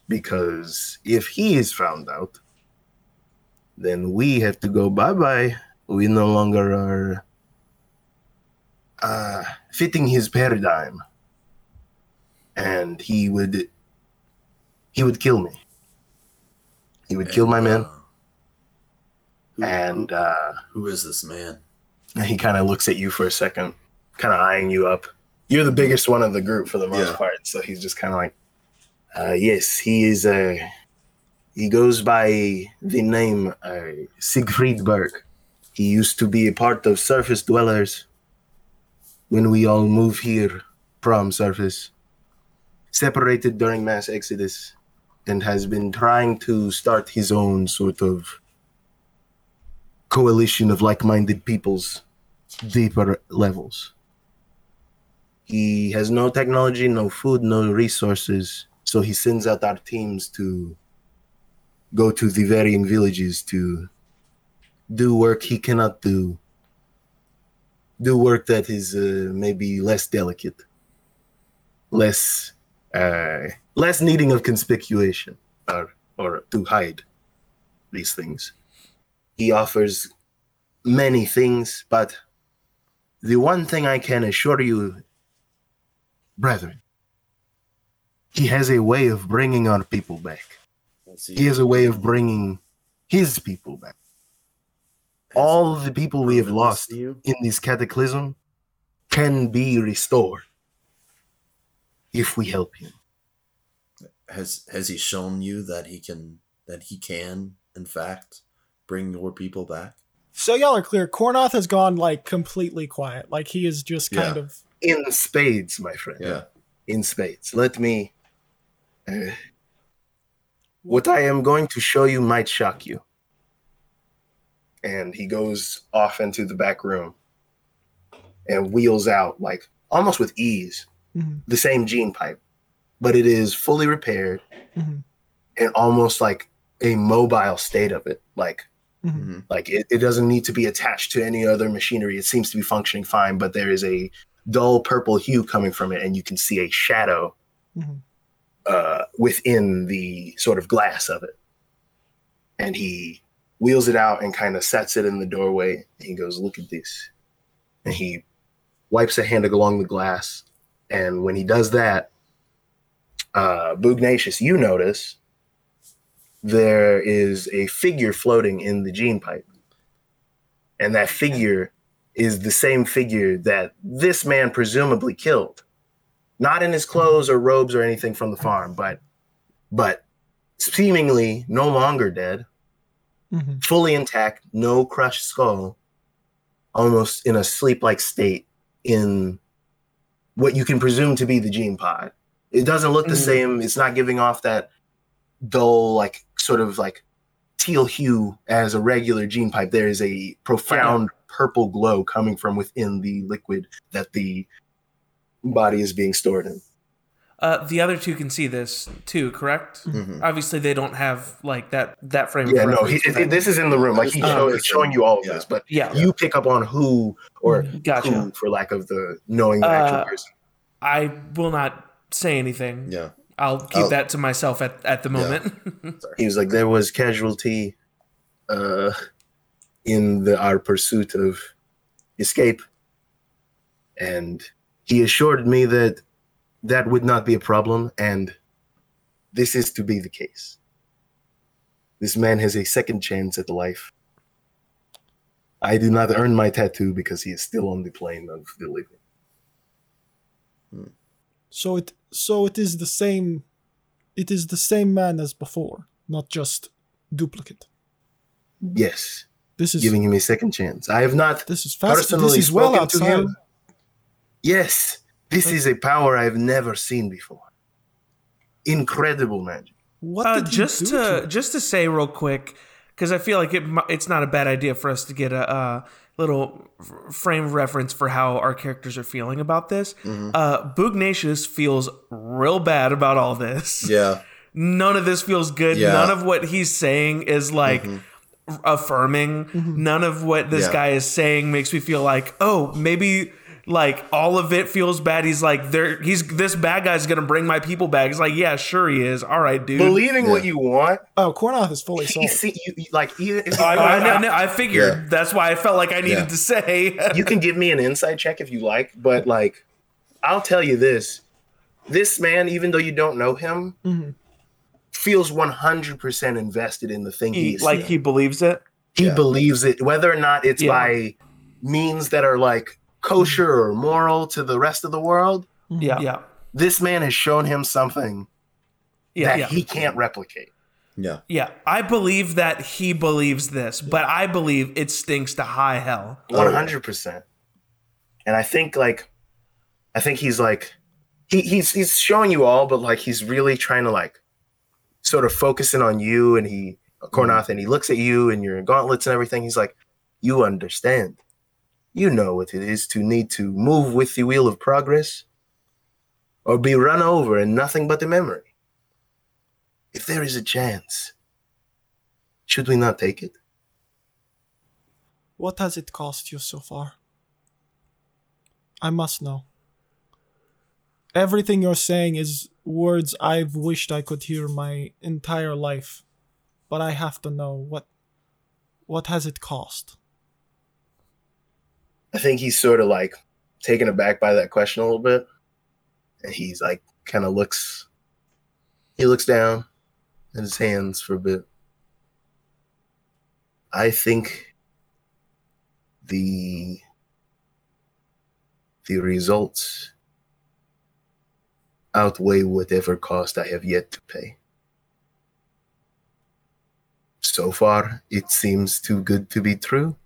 Because if he is found out, then we have to go bye bye. We no longer are uh, fitting his paradigm, and he would he would kill me. He would kill my men, Uh, who, and uh, who is this man? he kind of looks at you for a second, kind of eyeing you up. You're the biggest one of the group for the most Yeah. part, so he's just kind of like, uh, "Yes, he is a." he goes by the name uh, Siegfried Berg. He used to be a part of Surface Dwellers when we all move here from Surface, separated during mass exodus, and has been trying to start his own sort of coalition of like-minded peoples deeper levels. He has no technology, no food, no resources, so he sends out our teams to go to the varying villages to do work he cannot do, do work that is uh, maybe less delicate, less uh, less needing of conspicuation or or to hide these things. He offers many things, but the one thing I can assure you, brethren, he has a way of bringing our people back. He has a way of bringing his people back. All the people we have lost You? in this cataclysm can be restored if we help him. Has has he shown you that he can that he can in fact bring your people back? So y'all are clear. Kornoth has gone like completely quiet. Like he is just kind Yeah. of In spades, my friend. Yeah. In spades. Let me. uh, what I am going to show you might shock you. And he goes off into the back room and wheels out, like almost with ease, Mhm. the same gene pipe, but it is fully repaired Mhm. and almost like a mobile state of it. Like Mhm. like it, it doesn't need to be attached to any other machinery. It seems to be functioning fine, but there is a dull purple hue coming from it, and you can see a shadow Mhm. uh, within the sort of glass of it. And he wheels it out and kind of sets it in the doorway. And he goes, "Look at this," and he wipes a hand along the glass. And when he does that, uh, Bugnacious, you notice there is a figure floating in the gene pipe. And that figure is the same figure that this man presumably killed. Not in his clothes or robes or anything from the farm, but but seemingly no longer dead, Mhm. fully intact, no crushed skull, almost in a sleep-like state in what you can presume to be the gene pod. It doesn't look the Mhm. same. It's not giving off that dull, like sort of like teal hue as a regular gene pipe. There is a profound purple glow coming from within the liquid that the body is being stored in. Uh, the other two can see this too, correct? Mhm. Obviously, they don't have like that that frame. Yeah, no, reference he, for this is in the room. Like he's, Oh, show, he's showing you all of yeah. this, but yeah, you pick up on who or gotcha. who, for lack of the knowing the actual Uh, person. I will not say anything. Yeah. I'll keep I'll- that to myself at, at the Yeah. moment. He was like, there was casualty uh, in the, our pursuit of escape, and he assured me that that would not be a problem, and this is to be the case. This man has a second chance at life. I do not earn my tattoo because he is still on the plane of the living. Hmm. So it so it is the same it is the same man as before, not just duplicate. Yes, This is giving him a second chance. I have not this is fast. personally This is well spoken to outside. him. Yes, this is a power I've never seen before. Incredible magic. What Uh, just to to just to say real quick, because I feel like it it's not a bad idea for us to get a, uh little frame of reference for how our characters are feeling about this. Uh, Bugnacious feels real bad about all this. Yeah. None of this feels good. Yeah. None of what he's saying is like affirming. None of what this Yeah. guy is saying makes me feel like, oh, maybe like all of it feels bad. He's like, there. He's this bad guy's gonna bring my people back. He's like, yeah, sure he is. All right, dude. Believing what you want, Oh, Kornoth is fully he sold. see you, you- like even if I, I, know- I, I figured Yeah. that's why I felt like I needed Yeah. to say. you can give me an insight check if you like, but like I'll tell you this. This man, even though you don't know him, Mhm. feels 100% invested in the thing he, he, is like seeing. he believes it. he Yeah. believes it whether or not it's Yeah. by means that are like kosher mm. or moral to the rest of the world mm-hmm. Yeah, yeah, this man has shown him something yeah, that yeah. he can't replicate. Yeah. yeah. I believe that he believes this, but I believe it stinks to high hell. Oh, 100% and i think like i think he's like he, he's he's showing you all but like he's really trying to like sort of focusing on you and he Kornoth and he looks at you and your gauntlets and everything. He's like you understand you know what it is to need to move with the wheel of progress or be run over in nothing but the memory if there is a chance should we not take it What has it cost you so far? I must know. Everything you're saying is words I've wished I could hear my entire life, but I have to know what what has it cost? I think he's sort of like taken aback by that question a little bit. And he's like, kind of looks He looks down at his hands for a bit. I think the the results outweigh whatever cost I have yet to pay. So far, it seems too good to be true.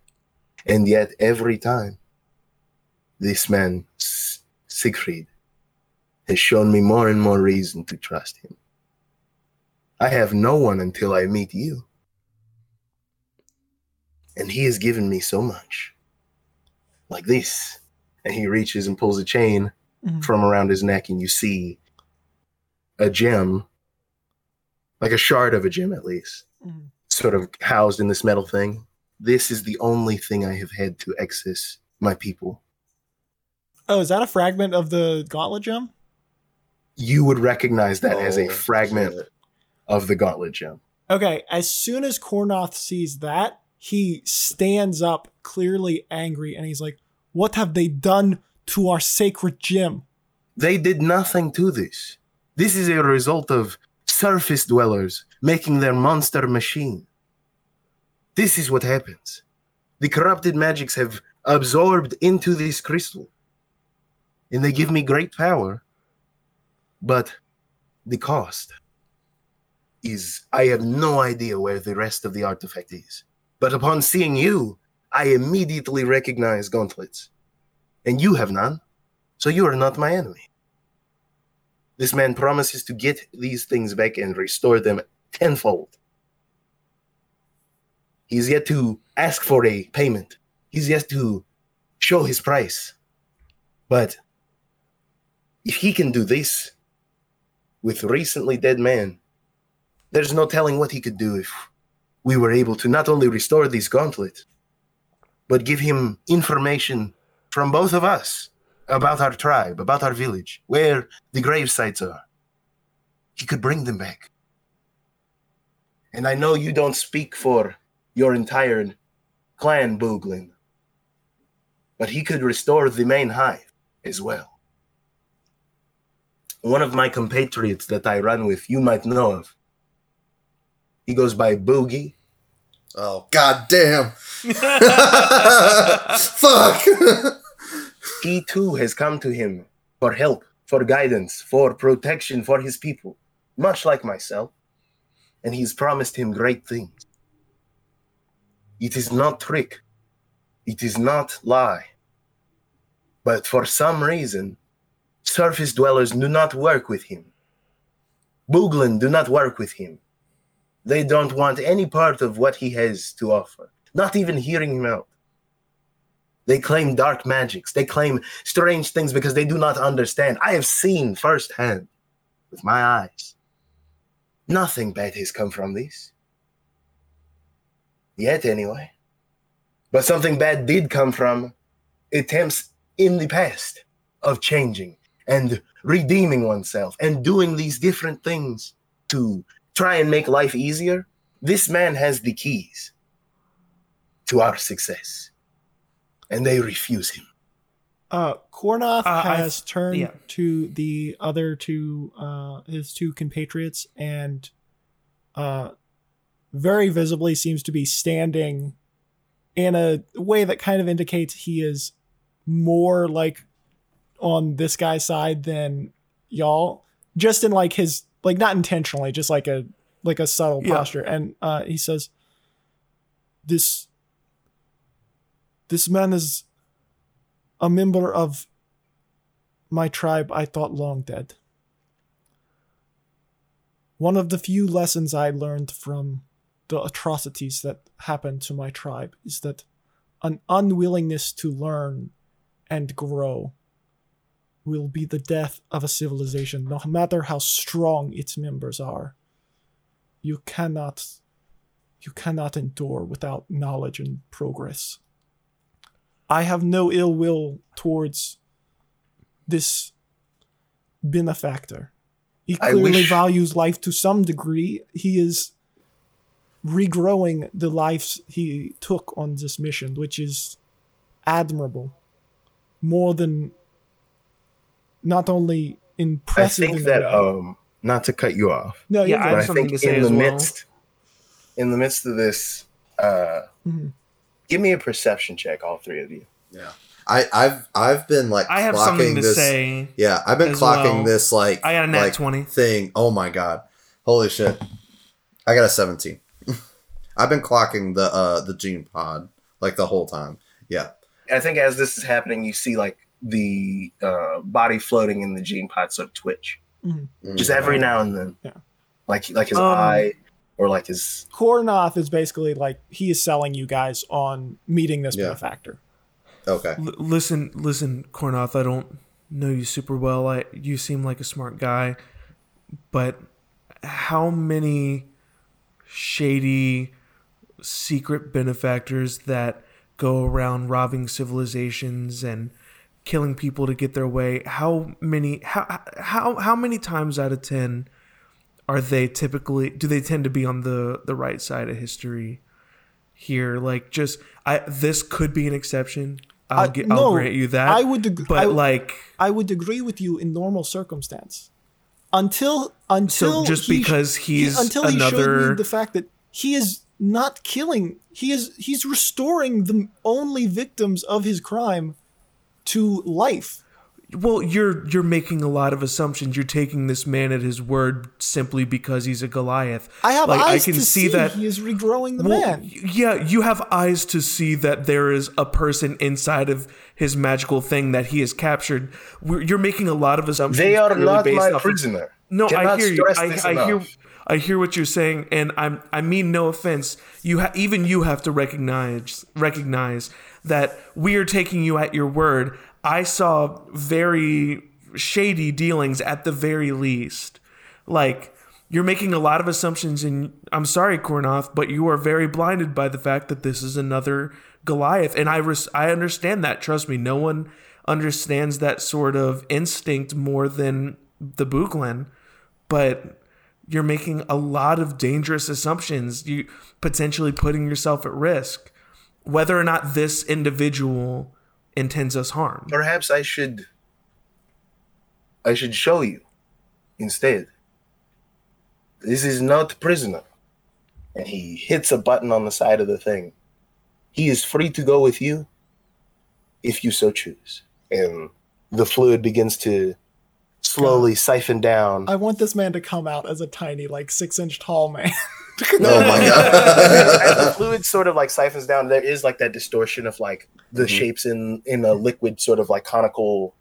And yet, every time, this man, Siegfried, has shown me more and more reason to trust him. I have no one until I meet you. And he has given me so much. Like this. And he reaches and pulls a chain Mhm. from around his neck, and you see a gem, like a shard of a gem at least, Mhm. sort of housed in this metal thing. This is the only thing I have had to access my people. Oh, is that a fragment of the gauntlet gem? You would recognize that as a Oh, fragment shit. of the gauntlet gem. Okay, as soon as Kornoth sees that, he stands up, clearly angry, and he's like, What have they done to our sacred gem? They did nothing to this. This is a result of surface dwellers making their monster machine. This is what happens. The corrupted magics have absorbed into this crystal. And they give me great power. But the cost is I have no idea where the rest of the artifact is. But upon seeing you, I immediately recognize gauntlets. And you have none. So you are not my enemy. This man promises to get these things back and restore them tenfold. He's yet to ask for a payment. He's yet to show his price. But if he can do this with recently dead man, there's no telling what he could do if we were able to not only restore these gauntlets, but give him information from both of us about our tribe, about our village, where the grave sites are. He could bring them back. And I know you don't speak for your entire clan, Booglin, but he could restore the main hive as well. One of my compatriots that I run with, you might know of. He goes by Boogie. Oh god damn. Fuck. He too has come to him for help, for guidance, for protection for his people, much like myself. And he's promised him great things. It is not trick. It is not lie. But for some reason, surface dwellers do not work with him. Booglin do not work with him. They don't want any part of what he has to offer, not even hearing him out. They claim dark magics. They claim strange things because they do not understand. I have seen firsthand with my eyes. Nothing bad has come from this. Yet, anyway. But something bad did come from attempts in the past of changing and redeeming oneself and doing these different things to try and make life easier. This man has the keys to our success, and they refuse him. Uh, Kornoth Uh, I- has turned yeah. to the other two, uh, his two compatriots, and uh, very visibly seems to be standing in a way that kind of indicates he is more like on this guy's side than y'all. Just in like his like not intentionally, just like a like a subtle Yeah. posture. And uh, he says, "This this man is." a member of my tribe I thought long dead. One of the few lessons I learned from the atrocities that happened to my tribe is that an unwillingness to learn and grow will be the death of a civilization, no matter how strong its members are. You cannot you cannot endure without knowledge and progress. I have no ill will towards this benefactor. He clearly values life to some degree. He is regrowing the lives he took on this mission, which is admirable. More than not only impressive. I impressive. think that um not to cut you off, No, Yeah, you're I have I something think to say in the well. midst, in the midst of this, uh, Mhm. give me a perception check, all three of you. Yeah. I, I've I've been like I have clocking something to this, say. Yeah, I've been clocking well. this like I got a nat like 20. thing. Oh my god. Holy shit. I got a 17. I've been clocking the uh the gene pod like the whole time. Yeah. I think as this is happening, you see like the uh, body floating in the gene pod sort of twitch, just Mm. every now and then, Yeah. like like his Um, eye or like his. Kornoth is basically like he is selling you guys on meeting this Yeah. benefactor. Okay. L- listen, listen, Kornoth. I don't know you super well. I you seem like a smart guy, but how many shady secret benefactors that go around robbing civilizations and killing people to get their way? How many? How how how many times out of ten are they typically? Do they tend to be on the the right side of history? Here, like, just I. This could be an exception. I'll get. no, I'll grant you that. I would ag- but I- like, I would agree with you in normal circumstance. Until until so just he- because he- he's until he showed another. me the fact that he is not killing he is he's restoring the only victims of his crime to life Well, you're you're making a lot of assumptions. You're taking this man at his word simply because he's a Goliath. i have Like, eyes I can to see see that. he is regrowing the Well, man yeah, you have eyes to see that there is a person inside of his magical thing that he has captured. We're, you're making a lot of assumptions. They are purely not based my off of- prisoner. No, I hear you. I, this I hear. I hear what you're saying, and I'm. I mean no offense. You ha- even you have to recognize recognize that we are taking you at your word. I saw very shady dealings at the very least. Like you're making a lot of assumptions, and I'm sorry, Kornoth, but you are very blinded by the fact that this is another Goliath, and I res- I understand that. Trust me, no one understands that sort of instinct more than the Booglan but you're making a lot of dangerous assumptions. You potentially putting yourself at risk, whether or not this individual intends us harm. Perhaps I should. I should show you, instead. This is not prisoner, and he hits a button on the side of the thing. He is free to go with you, if you so choose. And the fluid begins to slowly siphon down. i want this man to come out as a tiny like six inch tall man Oh my As the fluid sort of like siphons down, there is like that distortion of like the Mhm. shapes in in a liquid sort of like conical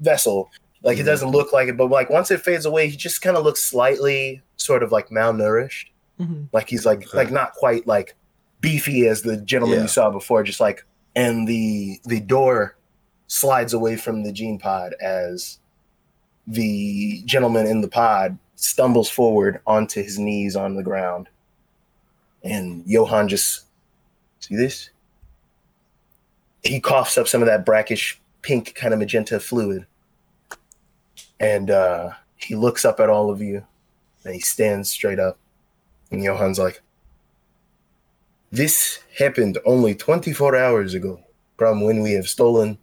vessel. Like it Mhm. doesn't look like it, but like once it fades away, he just kind of looks slightly sort of like malnourished. Mhm. Like he's like Okay. like not quite like beefy as the gentleman Yeah. you saw before. Just like and the the door slides away from the gene pod as the gentleman in the pod stumbles forward onto his knees on the ground. And Johan just see this? He coughs up some of that brackish pink kind of magenta fluid. And uh, he looks up at all of you and he stands straight up. And Johan's like, This happened only 24 hours ago from when we have stolen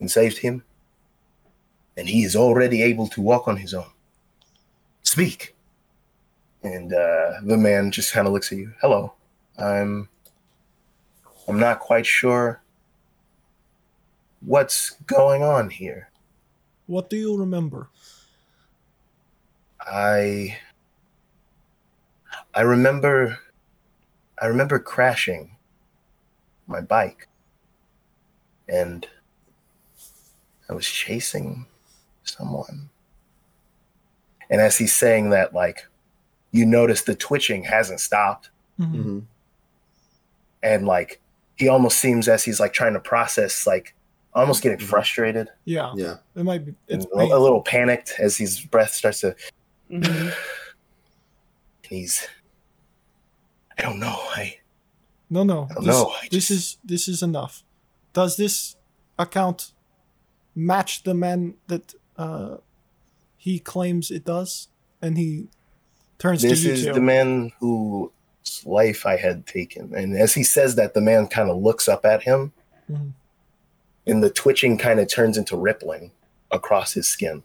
and saved him. And he is already able to walk on his own. Speak. And uh, the man just kind of looks at you. Hello. I'm I'm not quite sure what's going on here. what do you remember I I remember I remember crashing my bike and I was chasing someone. And as he's saying that like you notice the twitching hasn't stopped Mhm. Mhm. and like he almost seems as he's like trying to process like almost getting Mhm. frustrated yeah Yeah. it might be it's a, a little panicked as his breath starts to Mhm. and he's I don't know. I no no I don't this, know. I this is this is enough does this account match the man that uh he claims it does and he turns this to you is two the man whose life I had taken. And as he says that, the man kind of looks up at him, Mhm. and the twitching kind of turns into rippling across his skin.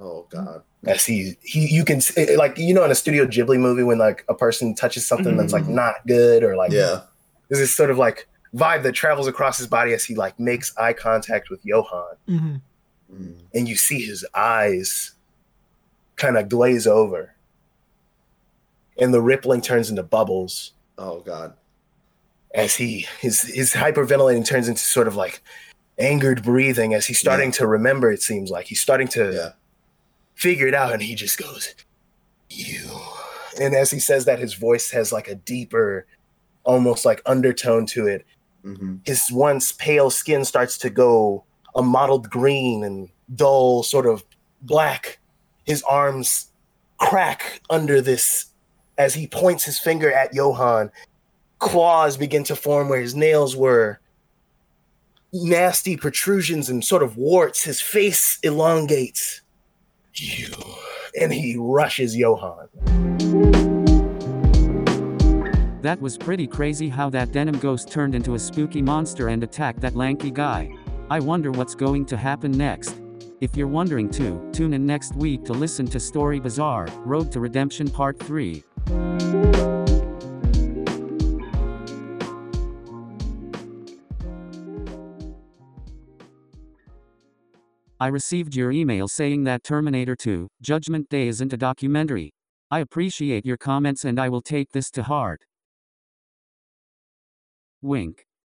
Oh god. as he he you can s- it- like you know in a Studio Ghibli movie when like a person touches something that's like Mhm. not good or like Yeah. there's this sort of like vibe that travels across his body as he like makes eye contact with Johan hmm Mm. and you see his eyes kind of glaze over. And the rippling turns into bubbles. Oh God. as he his his hyperventilating turns into sort of like angered breathing as he's starting to remember it seems like. He's starting to Yeah. figure it out and he just goes you. And as he says that his voice has like a deeper almost like undertone to it. Hmm his once pale skin starts to go a mottled green and dull sort of black. His arms crack under this as he points his finger at johan claws begin to form where his nails were. Nasty protrusions and sort of warts. His face elongates. You. And he rushes johan That was pretty crazy how that denim ghost turned into a spooky monster and attacked that lanky guy. I wonder what's going to happen next. If you're wondering too, tune in next week to listen to Story Bazaar, Road to Redemption Part 3. I received your email saying that Terminator 2, Judgment Day isn't a documentary. I appreciate your comments and I will take this to heart. Wink.